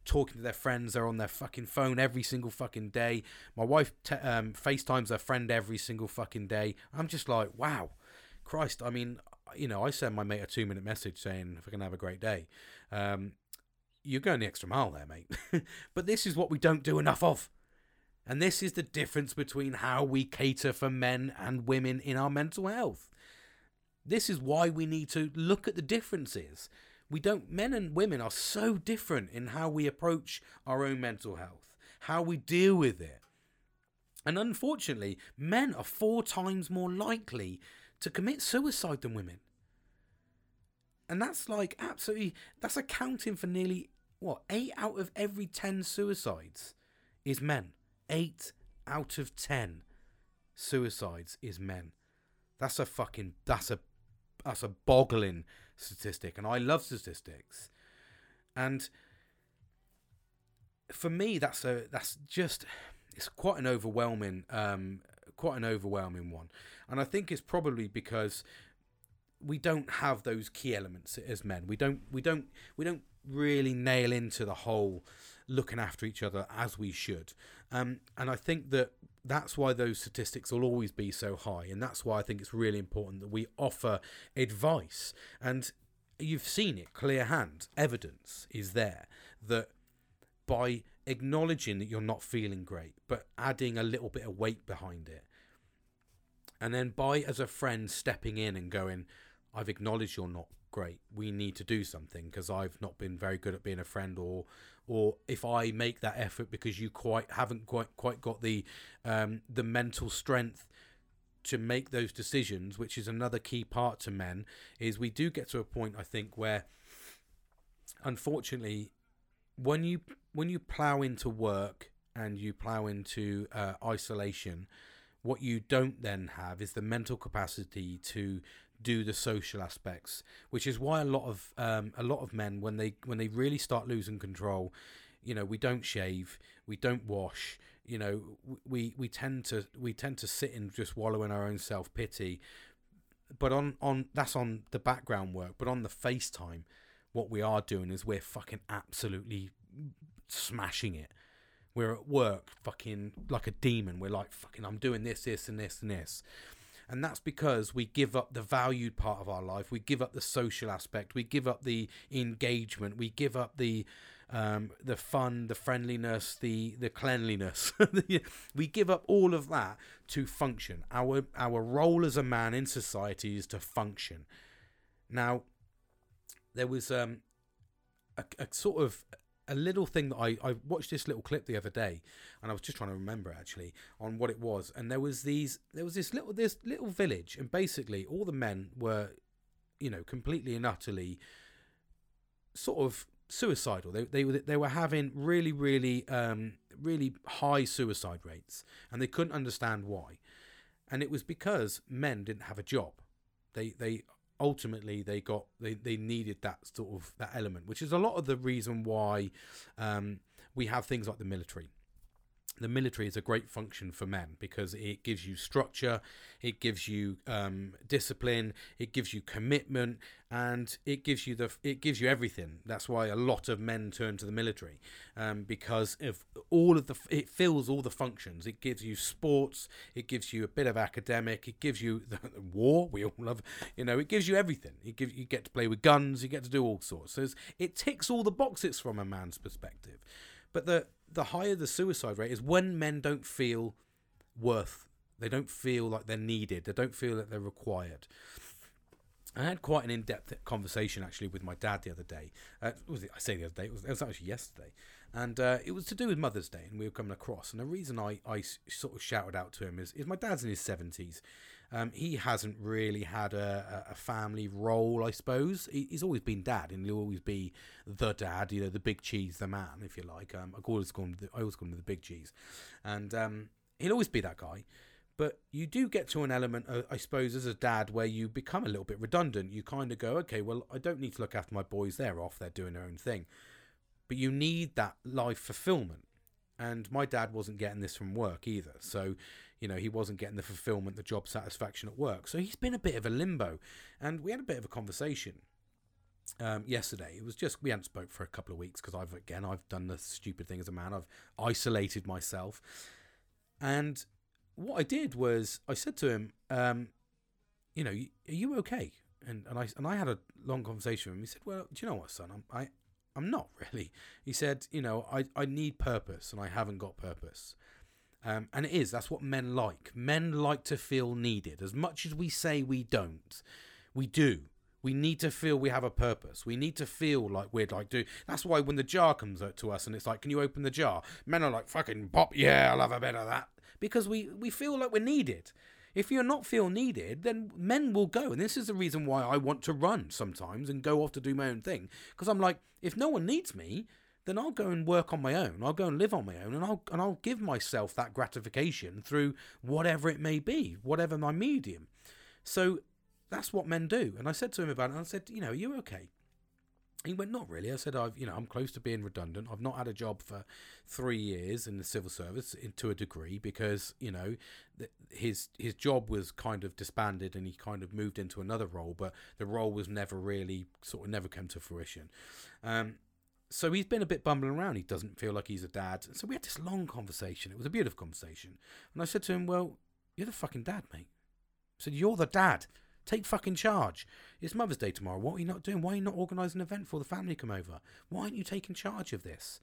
talking to their friends. They're on their fucking phone every single fucking day. My wife te- um, FaceTimes her friend every single fucking day. I'm just like, wow, Christ. I mean, you know, I send my mate a two minute message saying if I can have a great day. Um, you're going the extra mile there, mate. but this is what we don't do enough of. And this is the difference between how we cater for men and women in our mental health. This is why we need to look at the differences we don't men and women are so different in how we approach our own mental health how we deal with it. And unfortunately men are four times more likely to commit suicide than women. And that's like absolutely that's accounting for nearly what eight out of every ten suicides is men. Eight out of ten suicides is men. That's a fucking that's a that's a boggling statistic, and I love statistics. And for me, that's a that's just it's quite an overwhelming um, quite an overwhelming one, and I think it's probably because we don't have those key elements as men. We don't we don't we don't really nail into the whole looking after each other as we should. Um, and I think that that's why those statistics will always be so high. And that's why I think it's really important that we offer advice. And you've seen it, clear hand, evidence is there that by acknowledging that you're not feeling great, but adding a little bit of weight behind it, and then by as a friend stepping in and going, I've acknowledged you're not great. We need to do something because I've not been very good at being a friend, or or if I make that effort because you quite haven't quite quite got the um, the mental strength to make those decisions, which is another key part to men, is we do get to a point I think where, unfortunately, when you when you plow into work and you plow into uh, isolation, what you don't then have is the mental capacity to do the social aspects, which is why a lot of um, a lot of men when they when they really start losing control, you know, we don't shave, we don't wash, you know, we we tend to we tend to sit and just wallow in our own self pity. But on on that's on the background work, but on the FaceTime, what we are doing is we're fucking absolutely smashing it. We're at work fucking like a demon. We're like fucking I'm doing this, this and this and this. And that's because we give up the valued part of our life. We give up the social aspect. We give up the engagement. We give up the um, the fun, the friendliness, the the cleanliness. we give up all of that to function. Our our role as a man in society is to function. Now, there was um, a, a sort of a little thing that I, I watched this little clip the other day and I was just trying to remember actually on what it was. And there was these there was this little this little village and basically all the men were you know completely and utterly sort of suicidal. They they, they were having really really um really high suicide rates and they couldn't understand why. And it was because men didn't have a job. They they ultimately they got they, they needed that sort of that element which is a lot of the reason why um, we have things like the military the military is a great function for men because it gives you structure, it gives you um, discipline, it gives you commitment, and it gives you the it gives you everything. That's why a lot of men turn to the military um, because if all of the it fills all the functions. It gives you sports, it gives you a bit of academic, it gives you the, the war. We all love, you know, it gives you everything. It gives you get to play with guns, you get to do all sorts. So it ticks all the boxes from a man's perspective. But the the higher the suicide rate is when men don't feel worth. They don't feel like they're needed. They don't feel that they're required. I had quite an in-depth conversation actually with my dad the other day. Uh, was it, I say the other day? It was, it was actually yesterday, and uh, it was to do with Mother's Day, and we were coming across. And the reason I, I sort of shouted out to him is, is my dad's in his seventies. Um, he hasn't really had a, a family role, I suppose. He, he's always been dad, and he'll always be the dad, you know, the big cheese, the man, if you like. Um, I always call him, the, I always call him the big cheese, and um, he'll always be that guy. But you do get to an element, uh, I suppose, as a dad, where you become a little bit redundant. You kind of go, okay, well, I don't need to look after my boys; they're off, they're doing their own thing. But you need that life fulfillment, and my dad wasn't getting this from work either. So you know, he wasn't getting the fulfillment, the job satisfaction at work. So he's been a bit of a limbo. And we had a bit of a conversation um, yesterday. It was just, we hadn't spoke for a couple of weeks because I've, again, I've done the stupid thing as a man. I've isolated myself. And what I did was I said to him, um, you know, are you okay? And, and I and I had a long conversation with him. He said, "Well, do you know what, son? I'm I, I'm not really." He said, "You know, I I need purpose, and I haven't got purpose." Um, and it is, that's what men like. Men like to feel needed. As much as we say we don't, we do. We need to feel we have a purpose. We need to feel like we're like do. That's why when the jar comes to us and it's like, can you open the jar? Men are like, fucking pop, yeah, I'll have a bit of that. Because we, we feel like we're needed. If you're not feel needed, then men will go. And this is the reason why I want to run sometimes and go off to do my own thing. Because I'm like, if no one needs me, then I'll go and work on my own. I'll go and live on my own, and I'll and I'll give myself that gratification through whatever it may be, whatever my medium. So that's what men do. And I said to him about it. I said, you know, are you okay? He went, not really. I said, I've, you know, I'm close to being redundant. I've not had a job for three years in the civil service to a degree because, you know, his his job was kind of disbanded and he kind of moved into another role, but the role was never really sort of never came to fruition. Um, so he's been a bit bumbling around. He doesn't feel like he's a dad. So we had this long conversation. It was a beautiful conversation. And I said to him, Well, you're the fucking dad, mate. I said, You're the dad. Take fucking charge. It's Mother's Day tomorrow. What are you not doing? Why are you not organising an event for the family come over? Why aren't you taking charge of this?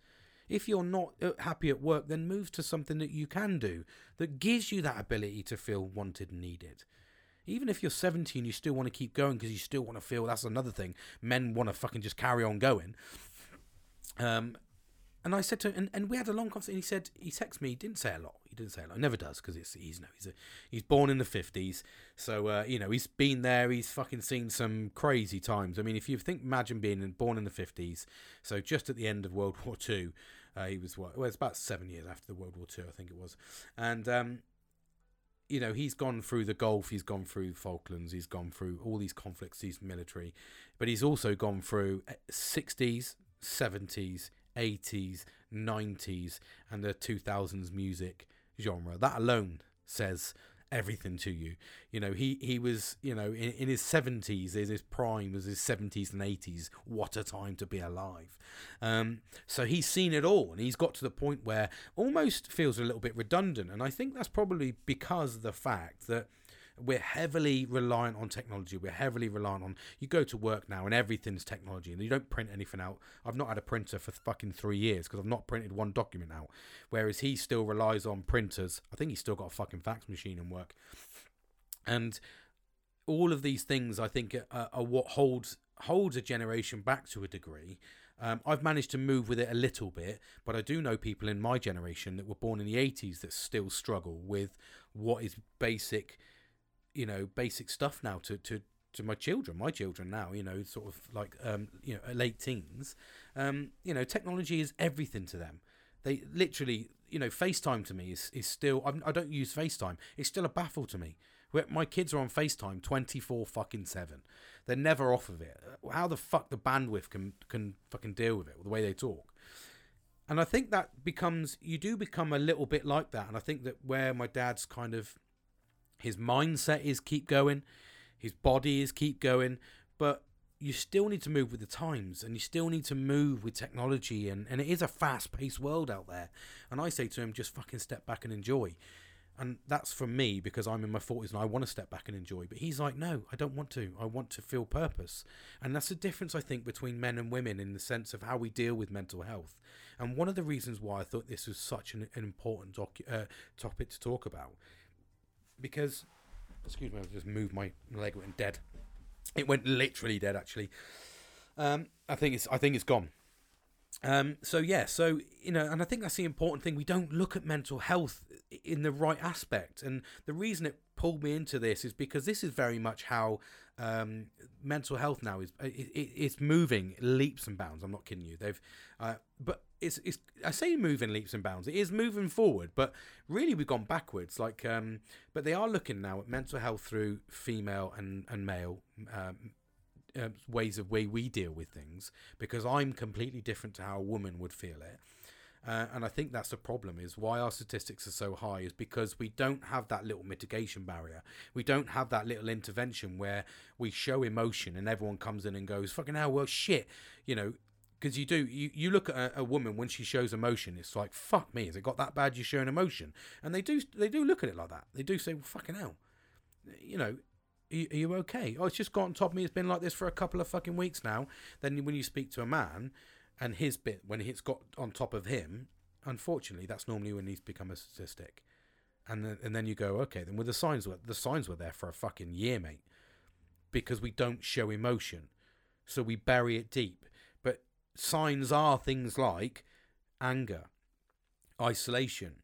If you're not uh, happy at work, then move to something that you can do that gives you that ability to feel wanted and needed. Even if you're 17, you still want to keep going because you still want to feel that's another thing. Men want to fucking just carry on going. Um, and I said to him, and, and we had a long conversation. He said he texted me. He didn't say a lot. He didn't say a lot. He never does because it's he's no he's a, he's born in the fifties, so uh, you know he's been there. He's fucking seen some crazy times. I mean, if you think, imagine being born in the fifties, so just at the end of World War Two, uh, he was what? Well, it's about seven years after the World War Two, I think it was, and um, you know, he's gone through the Gulf, he's gone through Falklands, he's gone through all these conflicts, he's military, but he's also gone through 60s, 70s, 80s, 90s, and the 2000s music genre. That alone says everything to you. You know, he he was, you know, in, in his 70s, in his prime was his 70s and 80s. What a time to be alive. Um, so he's seen it all and he's got to the point where almost feels a little bit redundant. And I think that's probably because of the fact that we're heavily reliant on technology. We're heavily reliant on you go to work now and everything's technology and you don't print anything out. I've not had a printer for fucking three years because I've not printed one document out. Whereas he still relies on printers. I think he's still got a fucking fax machine in work. And all of these things, I think, are, are what holds holds a generation back to a degree. Um, I've managed to move with it a little bit, but I do know people in my generation that were born in the 80s that still struggle with what is basic you know basic stuff now to to to my children my children now you know sort of like um you know late teens. Um you know technology is everything to them. They literally you know facetime to me is, is still I'm, i do not use facetime. It's still a baffle to me. Where my kids are on facetime 24 fucking 7 they're never off of it. How the fuck the bandwidth can can fucking deal with it the way they talk. And i think that becomes you do become a little bit like that and i think that where my dad's kind of his mindset is keep going, his body is keep going, but you still need to move with the times and you still need to move with technology and, and it is a fast paced world out there. And I say to him, just fucking step back and enjoy. And that's for me because I'm in my 40s and I want to step back and enjoy. But he's like, no, I don't want to. I want to feel purpose. And that's the difference, I think, between men and women in the sense of how we deal with mental health. And one of the reasons why I thought this was such an, an important docu- uh, topic to talk about because excuse me, I've just moved my leg went dead. It went literally dead actually. Um, I think it's I think it's gone. Um, so yeah, so you know, and I think that's the important thing. We don't look at mental health in the right aspect, and the reason it pulled me into this is because this is very much how um, mental health now is. It, it, it's moving leaps and bounds. I'm not kidding you. They've, uh, but it's it's I say moving leaps and bounds. It is moving forward, but really we've gone backwards. Like, um, but they are looking now at mental health through female and and male. Um, uh, ways of way we deal with things because I'm completely different to how a woman would feel it. Uh, and I think that's the problem is why our statistics are so high is because we don't have that little mitigation barrier. We don't have that little intervention where we show emotion and everyone comes in and goes, fucking hell, well, shit. You know, because you do you, you look at a, a, woman when she shows emotion it's like fuck me has it got that bad you're showing emotion? And they do they do look at it like that. They do say well fucking hell. You know are you, are you okay? Oh it's just got on top of me it's been like this for a couple of fucking weeks now. Then when you speak to a man and his bit when it's got on top of him unfortunately that's normally when he's become a statistic. And then, and then you go okay then well the signs were the signs were there for a fucking year mate because we don't show emotion. So we bury it deep signs are things like anger, isolation,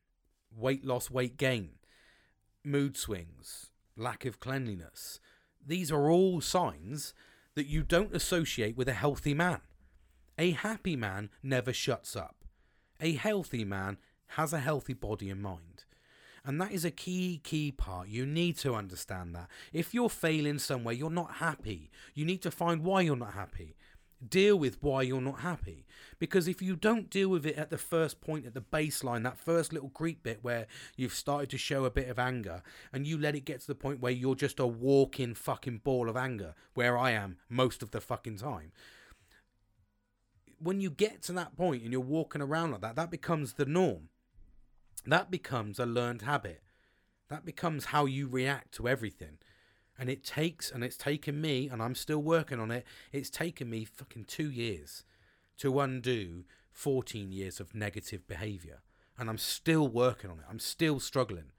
weight loss, weight gain, mood swings, lack of cleanliness. These are all signs that you don't associate with a healthy man. A happy man never shuts up. A healthy man has a healthy body and mind. And that is a key, key part. You need to understand that. If you're failing somewhere, you're not happy. You need to find why you're not happy deal with why you're not happy. Because if you don't deal with it at the first point, at the baseline, that first little creep bit where you've started to show a bit of anger, and you let it get to the point where you're just a walking fucking ball of anger, where I am most of the fucking time. When you get to that point and you're walking around like that, that becomes the norm. That becomes a learned habit. That becomes how you react to everything. And it takes, and it's taken me, and I'm still working on it, it's taken me fucking two years to undo 14 years of negative behavior. And I'm still working on it. I'm still struggling.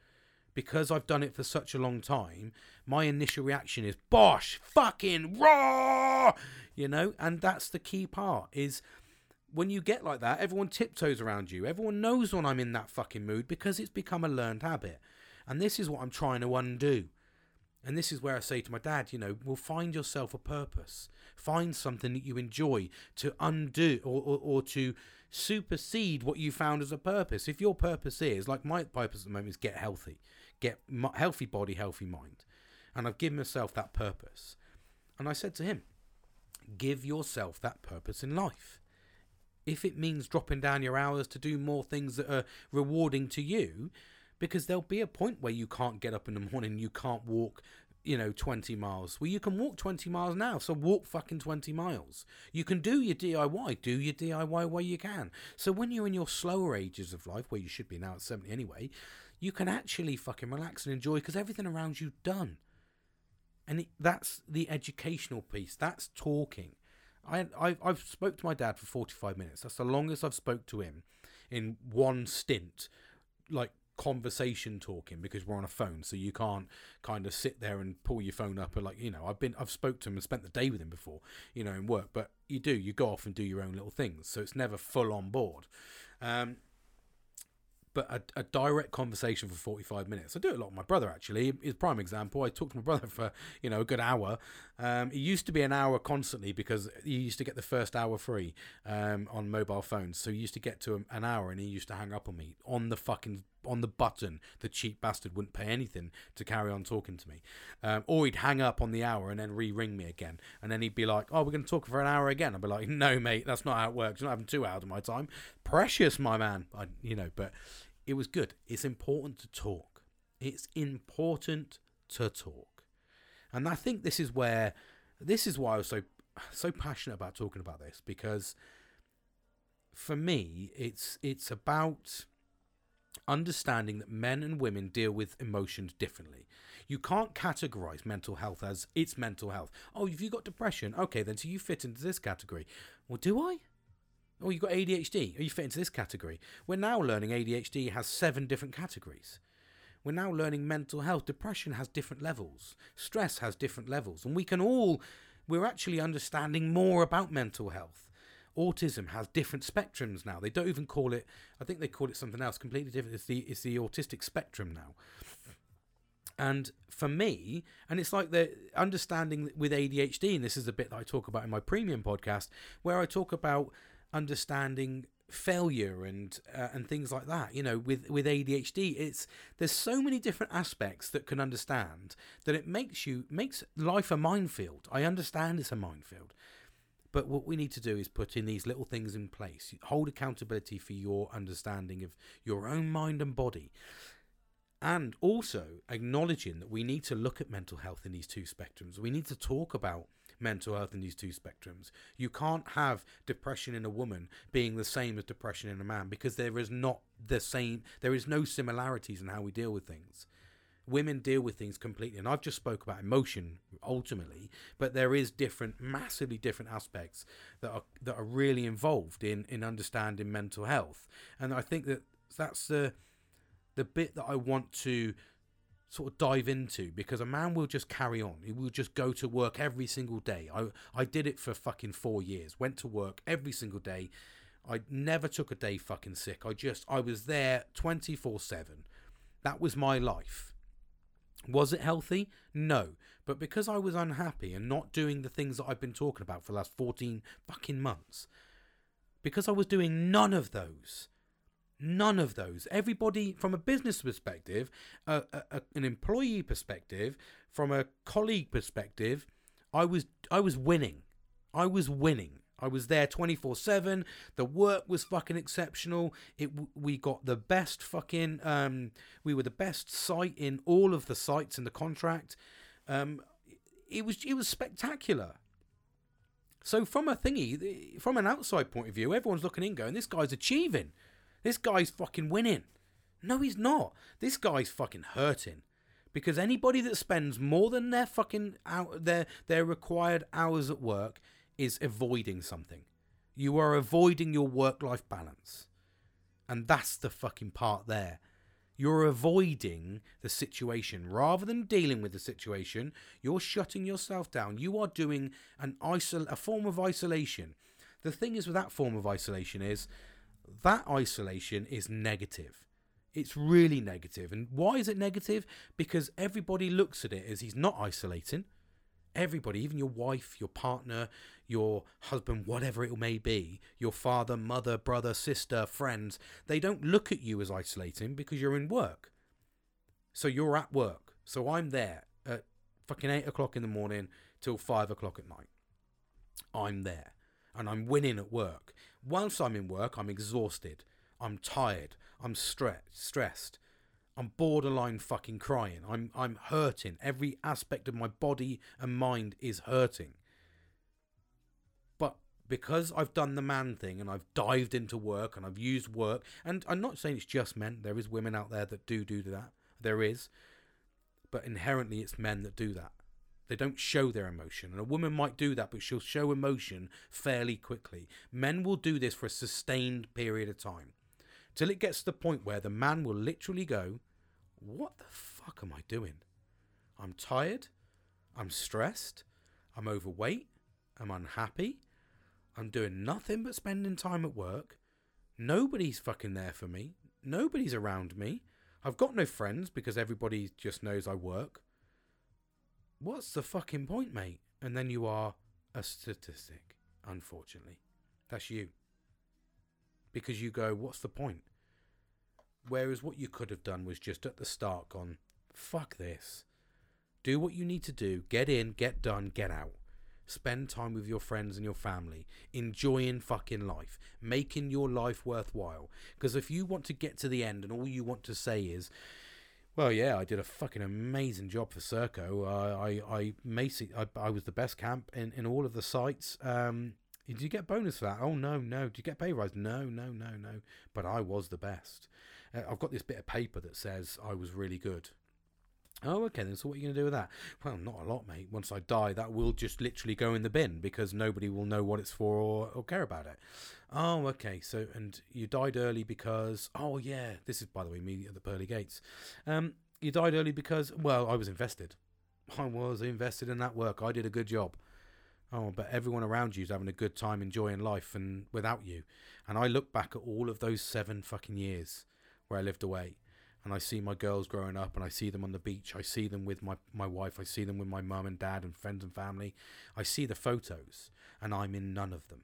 Because I've done it for such a long time, my initial reaction is, bosh, fucking raw, you know? And that's the key part is when you get like that, everyone tiptoes around you. Everyone knows when I'm in that fucking mood because it's become a learned habit. And this is what I'm trying to undo. And this is where I say to my dad, you know, well, find yourself a purpose. Find something that you enjoy to undo or, or, or, to supersede what you found as a purpose. If your purpose is, like my purpose at the moment is get healthy, get healthy body, healthy mind. And I've given myself that purpose. And I said to him, give yourself that purpose in life. If it means dropping down your hours to do more things that are rewarding to you, because there'll be a point where you can't get up in the morning, you can't walk, you know, 20 miles. Well, you can walk 20 miles now, so walk fucking 20 miles. You can do your DIY, do your DIY where you can. So when you're in your slower ages of life, where you should be now at 70 anyway, you can actually fucking relax and enjoy because everything around you done. And it, that's the educational piece. That's talking. I, I I've spoke to my dad for 45 minutes. That's the longest I've spoke to him in one stint. Like conversation talking because we're on a phone so you can't kind of sit there and pull your phone up and like you know i've been i've spoke to him and spent the day with him before you know in work but you do you go off and do your own little things so it's never full on board um, but a, a, direct conversation for 45 minutes. I do it a lot with my brother, actually. His prime example, I talked to my brother for, you know, a good hour. Um, it used to be an hour constantly because he used to get the first hour free um, on mobile phones. So he used to get to an hour and he used to hang up on me on the fucking on the button. The cheap bastard wouldn't pay anything to carry on talking to me. Um, or he'd hang up on the hour and then re-ring me again. And then he'd be like, oh, we're going to talk for an hour again. I'd be like, no, mate, that's not how it works. You're not having two hours of my time. Precious, my man. I, you know, but it was good. It's important to talk. It's important to talk. And I think this is where this is why I was so so passionate about talking about this because for me it's it's about understanding that men and women deal with emotions differently. You can't categorize mental health as it's mental health. Oh, if you got depression, okay, then so you fit into this category. Well, do I? Oh, you've got ADHD. Oh, you fit into this category. We're now learning ADHD has seven different categories. We're now learning mental health. Depression has different levels. Stress has different levels. And we can all, we're actually understanding more about mental health. Autism has different spectrums now. They don't even call it, I think they call it something else completely different. It's the, it's the autistic spectrum now. And for me, and it's like the understanding with ADHD, and this is the bit that I talk about in my premium podcast, where I talk about understanding failure and uh, and things like that you know with with ADHD it's there's so many different aspects that can understand that it makes you makes life a minefield i understand it's a minefield but what we need to do is put in these little things in place hold accountability for your understanding of your own mind and body and also acknowledging that we need to look at mental health in these two spectrums we need to talk about mental health in these two spectrums. You can't have depression in a woman being the same as depression in a man because there is not the same, there is no similarities in how we deal with things. Women deal with things completely, and I've just spoke about emotion ultimately, but there is different, massively different aspects that are that are really involved in in understanding mental health, and I think that that's the the bit that I want to sort of dive into because a man will just carry on. He will just go to work every single day. I I did it for fucking 4 years. Went to work every single day. I never took a day fucking sick. I just I was there 24/7. That was my life. Was it healthy? No. But because I was unhappy and not doing the things that I've been talking about for the last 14 fucking months, because I was doing none of those, None of those. Everybody, from a business perspective, a, a, an employee perspective, from a colleague perspective, I was I was winning. I was winning. I was there 24/7. The work was fucking exceptional. It we got the best fucking um we were the best site in all of the sites in the contract. Um it was it was spectacular. So from a thingy, from an outside point of view, everyone's looking in going, this guy's achieving. This guy's fucking winning. No, he's not. This guy's fucking hurting. Because anybody that spends more than their fucking out their their required hours at work is avoiding something. You are avoiding your work life balance. And that's the fucking part there. You're avoiding the situation rather than dealing with the situation. You're shutting yourself down. You are doing an isol- a form of isolation. The thing is with that form of isolation is that isolation is negative. It's really negative. And why is it negative? Because everybody looks at it as he's not isolating. Everybody, even your wife, your partner, your husband, whatever it may be, your father, mother, brother, sister, friends, they don't look at you as isolating because you're in work. So you're at work. So I'm there at fucking eight o'clock in the morning till five o'clock at night. I'm there and I'm winning at work. Whilst I'm in work, I'm exhausted. I'm tired. I'm stre- stressed. I'm borderline fucking crying. I'm I'm hurting. Every aspect of my body and mind is hurting. But because I've done the man thing and I've dived into work and I've used work, and I'm not saying it's just men. There is women out there that do do that. There is, but inherently it's men that do that. They don't show their emotion. And a woman might do that, but she'll show emotion fairly quickly. Men will do this for a sustained period of time till it gets to the point where the man will literally go, What the fuck am I doing? I'm tired. I'm stressed. I'm overweight. I'm unhappy. I'm doing nothing but spending time at work. Nobody's fucking there for me. Nobody's around me. I've got no friends because everybody just knows I work. What's the fucking point, mate? And then you are a statistic, unfortunately. That's you. Because you go, what's the point? Whereas what you could have done was just at the start gone, fuck this. Do what you need to do, get in, get done, get out. Spend time with your friends and your family, enjoying fucking life, making your life worthwhile. Because if you want to get to the end and all you want to say is, well, yeah, I did a fucking amazing job for Serco. I, I, I, I was the best camp in, in all of the sites. Um, did you get bonus for that? Oh no, no. Did you get pay rise? No, no, no, no. But I was the best. Uh, I've got this bit of paper that says I was really good. Oh, okay then. So what are you going to do with that? Well, not a lot, mate. Once I die, that will just literally go in the bin because nobody will know what it's for or, or care about it. Oh, okay. So, and you died early because, oh yeah, this is by the way me at the pearly gates. Um, you died early because, well, I was invested. I was invested in that work. I did a good job. Oh, but everyone around you is having a good time, enjoying life, and without you. And I look back at all of those seven fucking years where I lived away, and I see my girls growing up, and I see them on the beach. I see them with my my wife. I see them with my mum and dad and friends and family. I see the photos, and I'm in none of them.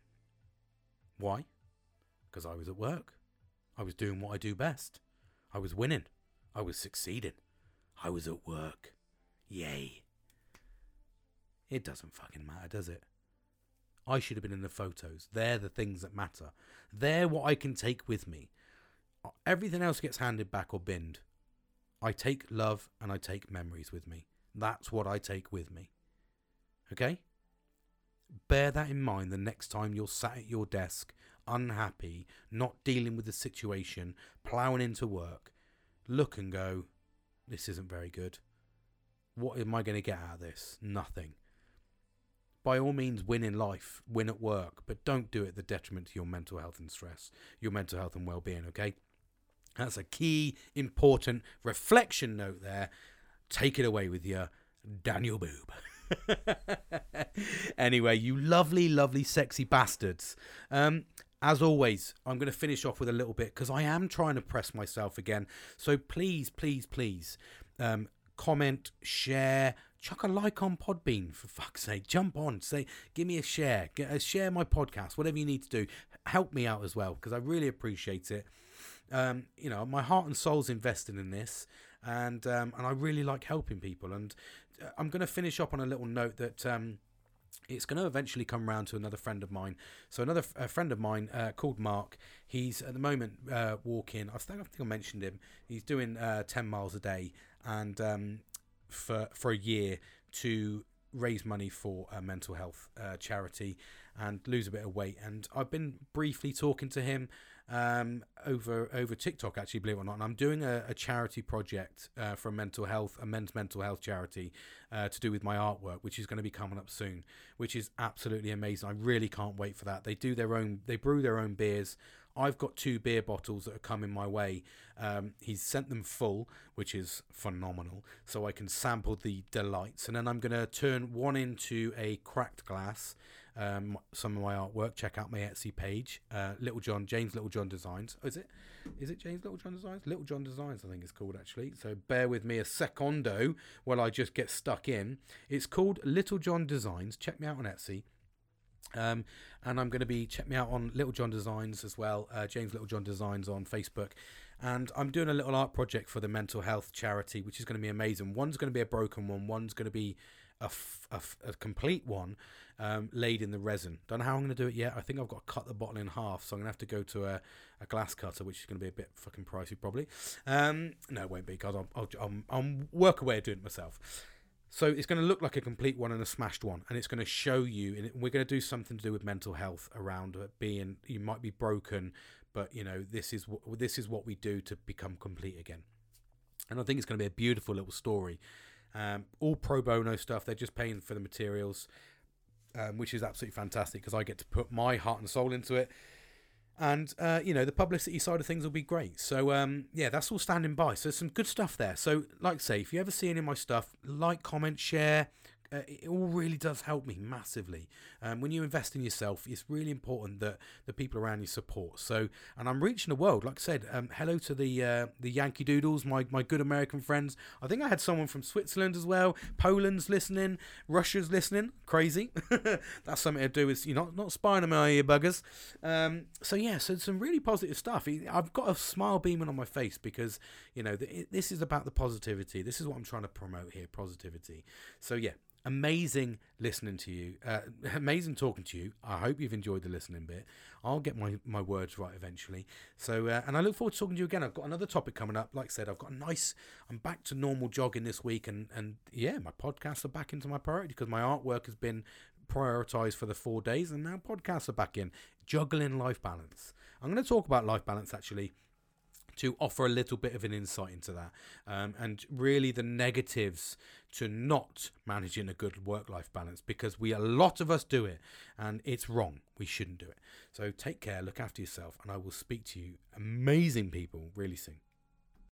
Why? Because I was at work. I was doing what I do best. I was winning. I was succeeding. I was at work. Yay. It doesn't fucking matter, does it? I should have been in the photos. They're the things that matter. They're what I can take with me. Everything else gets handed back or binned. I take love and I take memories with me. That's what I take with me. Okay? Bear that in mind the next time you're sat at your desk, unhappy, not dealing with the situation, ploughing into work. Look and go, this isn't very good. What am I going to get out of this? Nothing by all means win in life, win at work, but don't do it at the detriment to your mental health and stress, your mental health and well-being, okay? That's a key important reflection note there. Take it away with you, Daniel Boob. anyway, you lovely, lovely, sexy bastards. Um, as always, I'm going to finish off with a little bit because I am trying to press myself again. So please, please, please, um, comment, share, chuck a like on Podbean for fuck's sake. Jump on, say, give me a share, get, share my podcast, whatever you need to do. Help me out as well because I really appreciate it. Um, you know, my heart and soul's invested in this, and um, and I really like helping people. And uh, I'm going to finish up on a little note that. Um, it's going to eventually come round to another friend of mine. So another a friend of mine uh, called Mark. He's at the moment uh, walking. I think I think I mentioned him. He's doing uh, ten miles a day, and um, for for a year to raise money for a mental health uh, charity and lose a bit of weight. And I've been briefly talking to him um, over over TikTok, actually, believe it or not. And I'm doing a, a charity project uh, for mental health, a men's mental health charity, uh, to do with my artwork, which is going to be coming up soon, which is absolutely amazing. I really can't wait for that. They do their own, they brew their own beers. I've got two beer bottles that are coming my way. Um, he's sent them full, which is phenomenal, so I can sample the delights. And then I'm going to turn one into a cracked glass. Um, some of my artwork. Check out my Etsy page, uh, Little John James Little John Designs. Oh, is it? Is it James Little John Designs? Little John Designs, I think it's called actually. So bear with me a secondo while I just get stuck in. It's called Little John Designs. Check me out on Etsy. Um, and I'm going to be check me out on Little John Designs as well, uh, James Little John Designs on Facebook, and I'm doing a little art project for the mental health charity, which is going to be amazing. One's going to be a broken one, one's going to be a, f- a, f- a complete one um, laid in the resin. Don't know how I'm going to do it yet. I think I've got to cut the bottle in half, so I'm going to have to go to a, a glass cutter, which is going to be a bit fucking pricey probably. Um, no, it won't be because I'll, I'll, I'll, I'll work a way of doing it myself. So it's going to look like a complete one and a smashed one, and it's going to show you. And we're going to do something to do with mental health around being you might be broken, but you know this is what this is what we do to become complete again. And I think it's going to be a beautiful little story. Um, all pro bono stuff. They're just paying for the materials, um, which is absolutely fantastic because I get to put my heart and soul into it and uh, you know the publicity side of things will be great. So um, yeah, that's all standing by. So some good stuff there. So like I say, if you ever see any of my stuff, like, comment, share, uh, it all really does help me massively. Um, when you invest in yourself, it's really important that the people around you support. So, and I'm reaching the world. Like I said, um, hello to the uh, the Yankee Doodles, my my good American friends. I think I had someone from Switzerland as well. Poland's listening, Russia's listening. Crazy. That's something to do with you not not spying on my ear buggers. Um, so yeah, so some really positive stuff. I've got a smile beaming on my face because you know this is about the positivity. This is what I'm trying to promote here, positivity. So yeah, amazing listening to you. Uh, amazing talking to you. I hope you've enjoyed the listening bit. I'll get my, my words right eventually. So, uh, and I look forward to talking to you again. I've got another topic coming up. Like I said, I've got a nice, I'm back to normal jogging this week. And, and yeah, my podcasts are back into my priority because my artwork has been prioritized for the four days. And now podcasts are back in. Juggling life balance. I'm going to talk about life balance actually to offer a little bit of an insight into that um, and really the negatives to not managing a good work life balance because we a lot of us do it and it's wrong. We shouldn't do it. So take care look after yourself and i will speak to you amazing people really soon